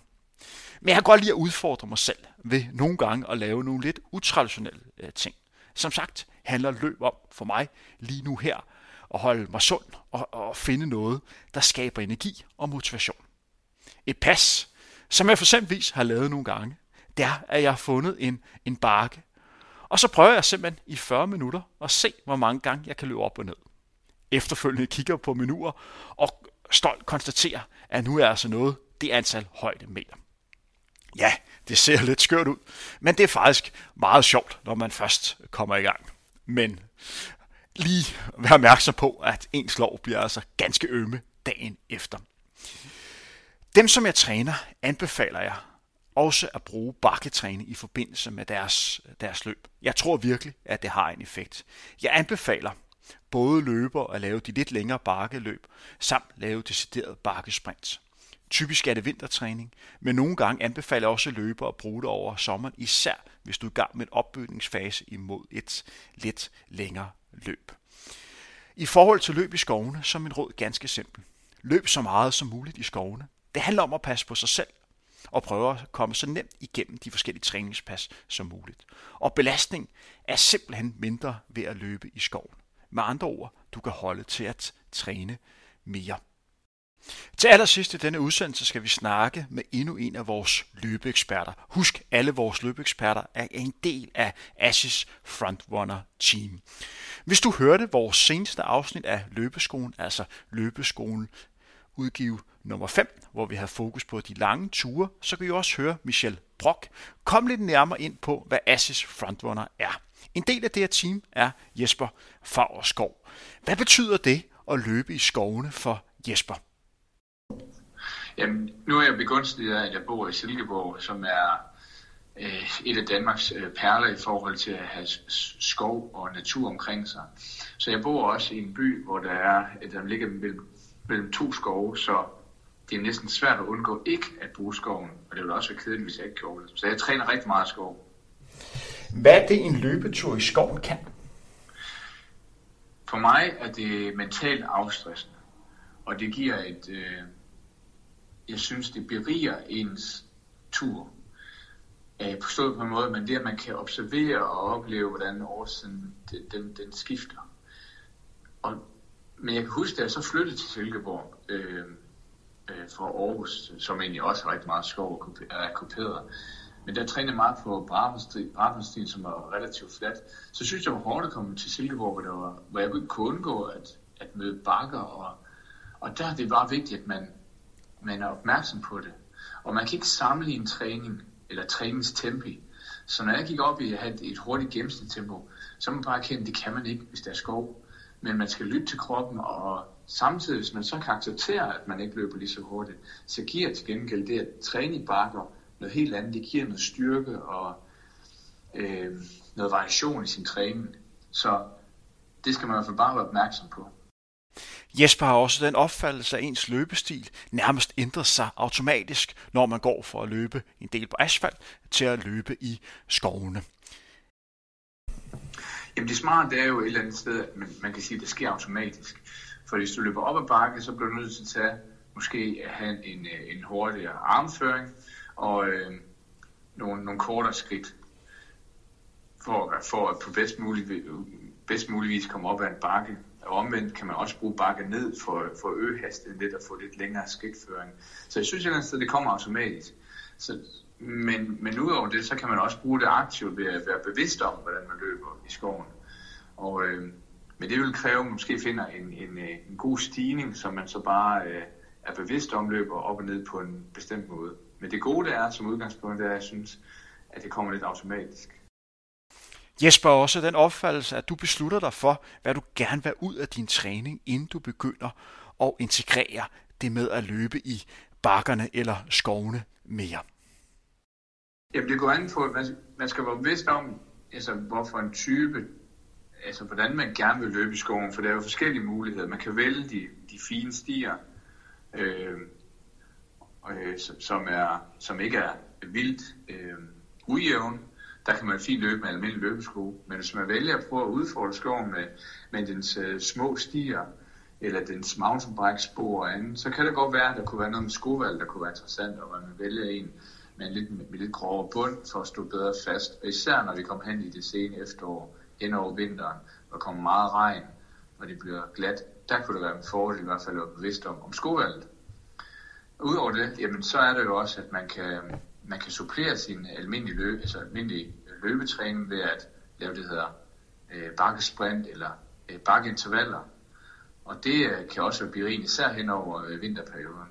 Men jeg kan godt lide at udfordre mig selv ved nogle gange at lave nogle lidt utraditionelle øh, ting. Som sagt handler løb om for mig lige nu her at holde mig sund og, og finde noget, der skaber energi og motivation. Et pas, som jeg for eksempelvis har lavet nogle gange, det er, at jeg har fundet en, en bakke. Og så prøver jeg simpelthen i 40 minutter at se, hvor mange gange jeg kan løbe op og ned. Efterfølgende kigger på menuer og stolt konstaterer, at nu er altså noget det antal højde meter. Ja, det ser lidt skørt ud, men det er faktisk meget sjovt, når man først kommer i gang. Men lige vær opmærksom på, at ens lov bliver altså ganske ømme dagen efter. Dem, som jeg træner, anbefaler jeg også at bruge bakketræning i forbindelse med deres, deres løb. Jeg tror virkelig, at det har en effekt. Jeg anbefaler både løber at lave de lidt længere bakkeløb, samt lave decideret bakkesprint. Typisk er det vintertræning, men nogle gange anbefaler jeg også løbere at bruge det over sommeren, især hvis du er i gang med en opbygningsfase imod et lidt længere løb. I forhold til løb i skovene, så er min råd ganske simpel. Løb så meget som muligt i skovene. Det handler om at passe på sig selv og prøve at komme så nemt igennem de forskellige træningspas som muligt. Og belastning er simpelthen mindre ved at løbe i skoven. Med andre ord, du kan holde til at træne mere. Til allersidst i denne udsendelse skal vi snakke med endnu en af vores løbeeksperter. Husk, alle vores løbeeksperter er en del af Ashes Frontrunner Team. Hvis du hørte vores seneste afsnit af Løbeskolen, altså Løbeskolen udgive nummer 5, hvor vi har fokus på de lange ture, så kan I også høre Michel Brock komme lidt nærmere ind på, hvad Ashes Frontrunner er. En del af det her team er Jesper Fagerskov. Hvad betyder det at løbe i skovene for Jesper? Jamen, nu er jeg begunstiget af, at jeg bor i Silkeborg, som er øh, et af Danmarks øh, perler i forhold til at have skov og natur omkring sig. Så jeg bor også i en by, hvor der er, der ligger mellem, mellem to skove, så det er næsten svært at undgå ikke at bruge skoven, og det ville også være kedeligt, hvis jeg ikke gjorde det. Så jeg træner rigtig meget skov. Hvad er det, en løbetur i skoven kan? For mig er det mentalt afstressende, og det giver et, øh, jeg synes, det beriger ens tur. Øh, forstået på en måde, men det, at man kan observere og opleve, hvordan årsiden den, den, den skifter. Og, men jeg kan huske, da jeg så flyttede til Silkeborg øh, øh, fra Aarhus, som egentlig også har rigtig meget skov og er kuperet, men der trænede jeg meget på Bravenstien, som var relativt fladt. Så synes jeg, det var hårdt at komme til Silkeborg, hvor, der var, hvor jeg kunne undgå at, at møde bakker. Og, og der det var vigtigt, at man, man er opmærksom på det. Og man kan ikke sammenligne træning eller træningstempi. Så når jeg gik op i at have et hurtigt gennemsnitstempo, så må man bare kende, at det kan man ikke, hvis der er skov. Men man skal lytte til kroppen, og samtidig, hvis man så kan acceptere, at man ikke løber lige så hurtigt, så giver til gengæld det at træning bakker noget helt andet. Det giver noget styrke og øh, noget variation i sin træning. Så det skal man i hvert fald bare være opmærksom på. Jesper har også den opfattelse, at ens løbestil nærmest ændrer sig automatisk, når man går fra at løbe en del på asfalt til at løbe i skovene. Jamen det smarte det er jo et eller andet sted, at man, man kan sige, at det sker automatisk. For hvis du løber op ad bakke, så bliver du nødt til at tage, måske at have en, øh, en hurtigere armføring og øh, nogle, nogle kortere skridt for, for at på bedst mulig, bedst muligvis komme op ad en bakke. Og omvendt kan man også bruge bakke ned for, for at øge hastigheden lidt og få lidt længere skridtføring. Så jeg synes at det kommer automatisk. Så, men, men udover det, så kan man også bruge det aktivt ved at være bevidst om, hvordan man løber i skoven. Og, øh, men det vil kræve, at man måske finder en, en, øh, en god stigning, som man så bare øh, er bevidst om løber op og ned på en bestemt måde. Men det gode det er som udgangspunkt, det er, at jeg synes, at det kommer lidt automatisk. Jesper også den opfattelse, at du beslutter dig for, hvad du gerne vil ud af din træning, inden du begynder at integrere det med at løbe i bakkerne eller skovene mere. Jamen det går an på, at man skal være bevidst om, altså, hvorfor en type, altså hvordan man gerne vil løbe i skoven, for der er jo forskellige muligheder. Man kan vælge de, de fine stier, øh, øh, som, er, som ikke er vildt øh, ujævn, der kan man fint løbe med almindelig løbesko. Men hvis man vælger at prøve at udfordre skoven med, med dens uh, små stier, eller dens mountainbike spor og andet, så kan det godt være, at der kunne være noget med skovalg, der kunne være interessant, og man vælger en med en lidt, med lidt grovere bund for at stå bedre fast. Og især når vi kommer hen i det sene efterår, hen over vinteren, hvor kommer meget regn, og det bliver glat, der kunne det være en fordel i hvert fald at være bevidst om, om skovalget. Udover det, jamen, så er det jo også, at man kan, man kan supplere sin almindelige, løb, altså almindelige løbetræning ved at lave det, der hedder øh, bakkesprint eller øh, bakkeintervaller. Og det øh, kan også være berigende, især hen over øh, vinterperioden.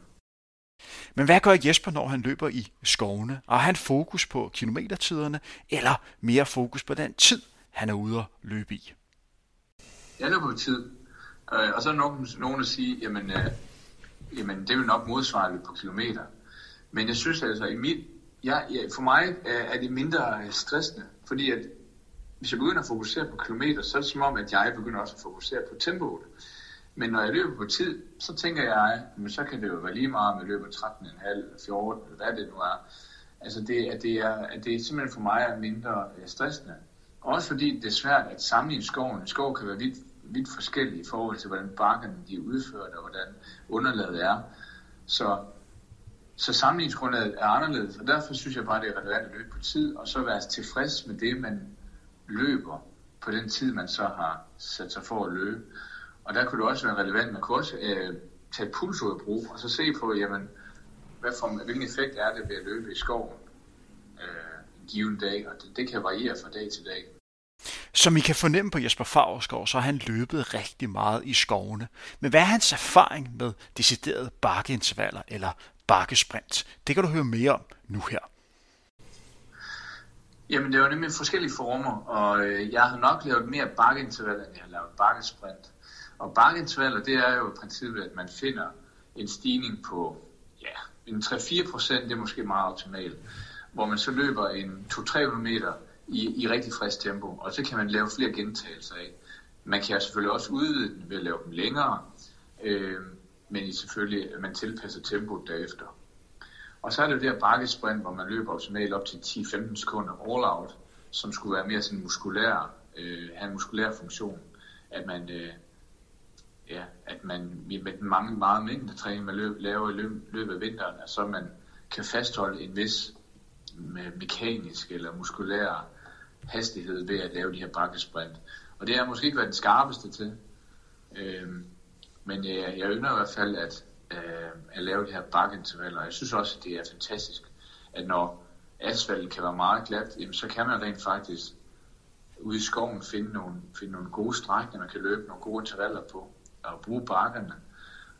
Men hvad gør Jesper, når han løber i skovene? Har han fokus på kilometertiderne, eller mere fokus på den tid, han er ude at løbe i? Jeg løber på tid. Øh, og så er nogen, nogen der siger, jamen, øh, jamen det vil nok modsvare på kilometer. Men jeg synes altså, i mit, ja, ja, for mig øh, er det mindre øh, stressende, fordi at hvis jeg begynder at fokusere på kilometer, så er det som om, at jeg begynder også at fokusere på tempoet. Men når jeg løber på tid, så tænker jeg, men så kan det jo være lige meget, om jeg løber 13,5 eller 14, eller hvad det nu er. Altså det, at det, er, at det simpelthen for mig er mindre øh, stressende. Også fordi det er svært at sammenligne skoven. En skov kan være vidt, vidt forskellig i forhold til, hvordan bakkerne de er udført, og hvordan underlaget er. Så, så sammenligningsgrundlaget er anderledes, og derfor synes jeg bare, det er relevant at løbe på tid, og så være tilfreds med det, man løber på den tid, man så har sat sig for at løbe. Og der kunne det også være relevant, man kunne også øh, tage puls ud af brug, og så se på, jamen, hvad for, hvilken effekt er det ved at løbe i skoven øh, en given dag, og det, det kan variere fra dag til dag. Som I kan fornemme på Jesper Favreskov, så har han løbet rigtig meget i skovene. Men hvad er hans erfaring med deciderede bakkeintervaller eller bakkesprint? Det kan du høre mere om nu her. Jamen, det er nemlig forskellige former, og øh, jeg har nok lavet mere bakkeintervaller, end jeg har lavet bakkesprint. Og bakkeintervaller, det er jo i princippet, at man finder en stigning på ja, en 3-4 procent, det er måske meget optimalt, hvor man så løber en 2-300 meter i, i rigtig frisk tempo, og så kan man lave flere gentagelser af. Man kan selvfølgelig også udvide den ved at lave dem længere, øh, men selvfølgelig, at man tilpasser tempoet derefter. Og så er det jo det her bakkesprint, hvor man løber optimalt op til 10-15 sekunder all out, som skulle være mere sådan muskulær, øh, have en muskulær funktion. At man, øh, ja, at man med den mange meget mængde træning, man løb, laver i løb, løbet af vinteren, at så man kan fastholde en vis mekanisk eller muskulær hastighed ved at lave de her bakkesprint. Og det har måske ikke været den skarpeste til. Øh, men jeg, jeg ynder i hvert fald at, øh, at lave de her bakkeintervaller. Jeg synes også, at det er fantastisk, at når asfalten kan være meget glat, jamen, så kan man rent faktisk ude i skoven finde nogle, finde nogle gode strækninger, man kan løbe nogle gode intervaller på og bruge bakkerne.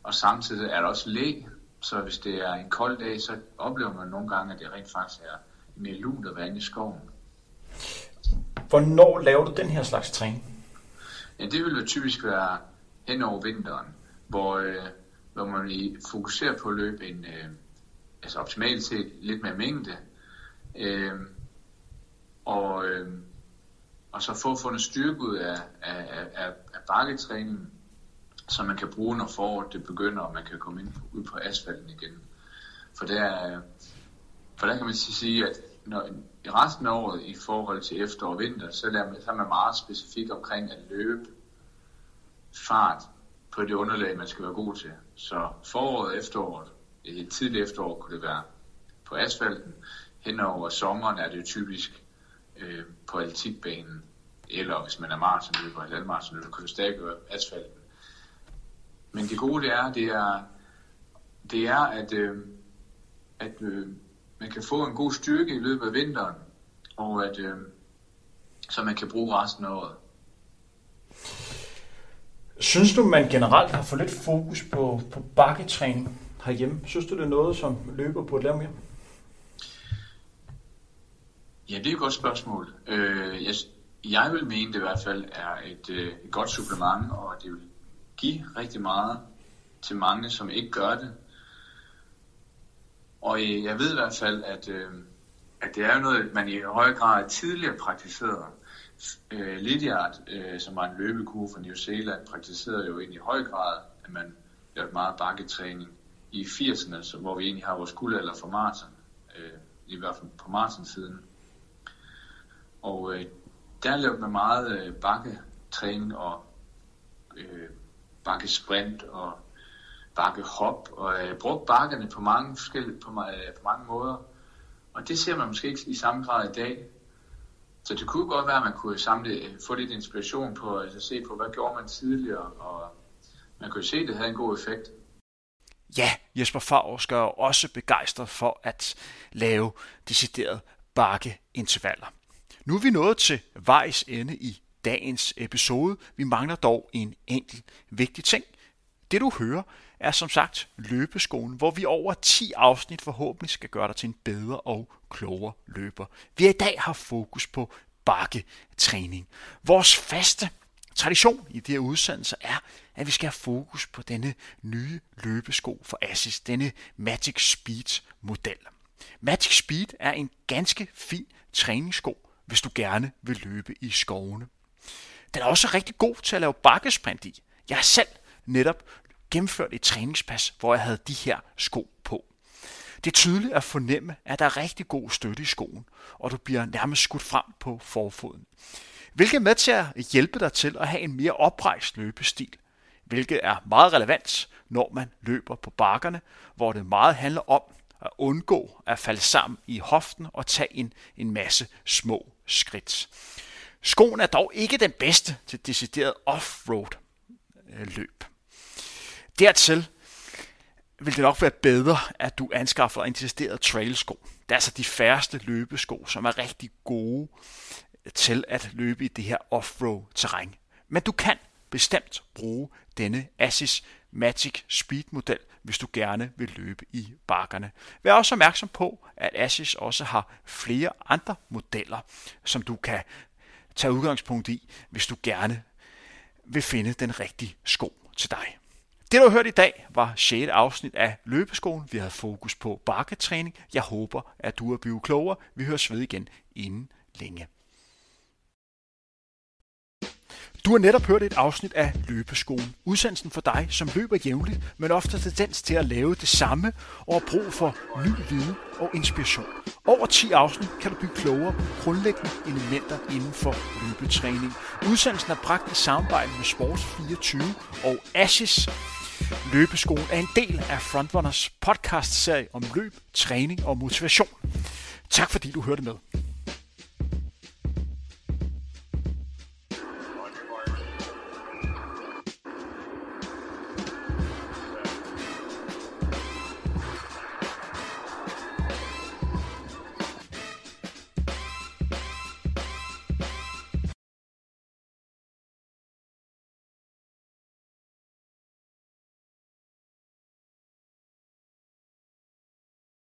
Og samtidig er der også læ, så hvis det er en kold dag, så oplever man nogle gange, at det rent faktisk er mere lunt at være inde i skoven. Hvornår laver du den her slags træning? Ja, det vil jo typisk være hen over vinteren, hvor, øh, hvor man fokuserer på at løbe en, øh, altså optimalt set lidt mere mængde, øh, og, øh, og så få fundet styrke ud af, af, af, af bakketræningen, som man kan bruge, når foråret det begynder, og man kan komme ind ud på asfalten igen. For der, øh, for der kan man sige, at når, i resten af året i forhold til efterår og vinter, så er, man, så er man meget specifik omkring at løbe fart på det underlag, man skal være god til. Så foråret, efteråret, et tidligt efterår kunne det være på asfalten. Hen over sommeren er det jo typisk øh, på atletikbanen, eller hvis man er maratonløber eller halvmaratonløber, kan det stadig være asfalten. Men det gode det er, det er, det er at, øh, at øh, man kan få en god styrke i løbet af vinteren, og at øh, så man kan bruge resten af året. Synes du, man generelt har for lidt fokus på, på bakketræning herhjemme? Synes du, det er noget, som løber på lave mere? Ja, det er et godt spørgsmål. Øh, jeg, jeg vil mene, det i hvert fald er et, øh, et godt supplement, og det vil give rigtig meget til mange, som ikke gør det. Og øh, jeg ved i hvert fald, at, øh, at det er jo noget, man i høj grad tidligere praktiserede. Øh, Lydiard, øh, som var en løbekue fra New Zealand, praktiserede jo egentlig i høj grad, at man lavede meget bakketræning i 80'erne, så, hvor vi egentlig har vores guldalder for maraton, øh, i hvert fald på maraton-siden. Og øh, der lavede man meget øh, bakketræning og øh, bakkesprint og bakkehop, og øh, brugte bakkerne på mange forskellige, på, øh, på mange måder. Og det ser man måske ikke i samme grad i dag. Så det kunne godt være, at man kunne samle, øh, få lidt inspiration på, altså se på, hvad gjorde man tidligere, og man kunne se, at det havde en god effekt. Ja, Jesper Favre er også begejstret for at lave deciderede bakkeintervaller. Nu er vi nået til vejs ende i dagens episode. Vi mangler dog en enkelt vigtig ting. Det du hører er som sagt løbeskolen, hvor vi over 10 afsnit forhåbentlig skal gøre dig til en bedre og klogere løber. Vi i dag har fokus på bakketræning. Vores faste tradition i de her udsendelser er, at vi skal have fokus på denne nye løbesko for Asics, denne Magic Speed model. Magic Speed er en ganske fin træningssko, hvis du gerne vil løbe i skovene. Den er også rigtig god til at lave bakkesprint i. Jeg har selv netop gennemført et træningspas, hvor jeg havde de her sko på. Det er tydeligt at fornemme, at der er rigtig god støtte i skoen, og du bliver nærmest skudt frem på forfoden. Hvilket er med til at hjælpe dig til at have en mere oprejst løbestil, hvilket er meget relevant, når man løber på bakkerne, hvor det meget handler om at undgå at falde sammen i hoften og tage en, en masse små skridt. Skoen er dog ikke den bedste til decideret off-road øh, løb. Dertil vil det nok være bedre, at du anskaffer en decideret trailsko. Det er altså de færreste løbesko, som er rigtig gode til at løbe i det her off-road terræn. Men du kan bestemt bruge denne Asis Magic Speed model, hvis du gerne vil løbe i bakkerne. Vær også opmærksom på, at Asis også har flere andre modeller, som du kan tage udgangspunkt i, hvis du gerne vil finde den rigtige sko til dig. Det du har hørt i dag var 6. afsnit af Løbeskolen. Vi havde fokus på bakketræning. Jeg håber, at du er blevet klogere. Vi høres ved igen inden længe. Du har netop hørt et afsnit af Løbeskolen. Udsendelsen for dig, som løber jævnligt, men ofte tendens til at lave det samme og har brug for ny viden og inspiration. Over 10 afsnit kan du blive klogere på grundlæggende elementer inden for løbetræning. Udsendelsen er bragt i samarbejde med Sports24 og Ashes. Løbeskolen er en del af Frontrunners podcast-serie om løb, træning og motivation. Tak fordi du hørte med.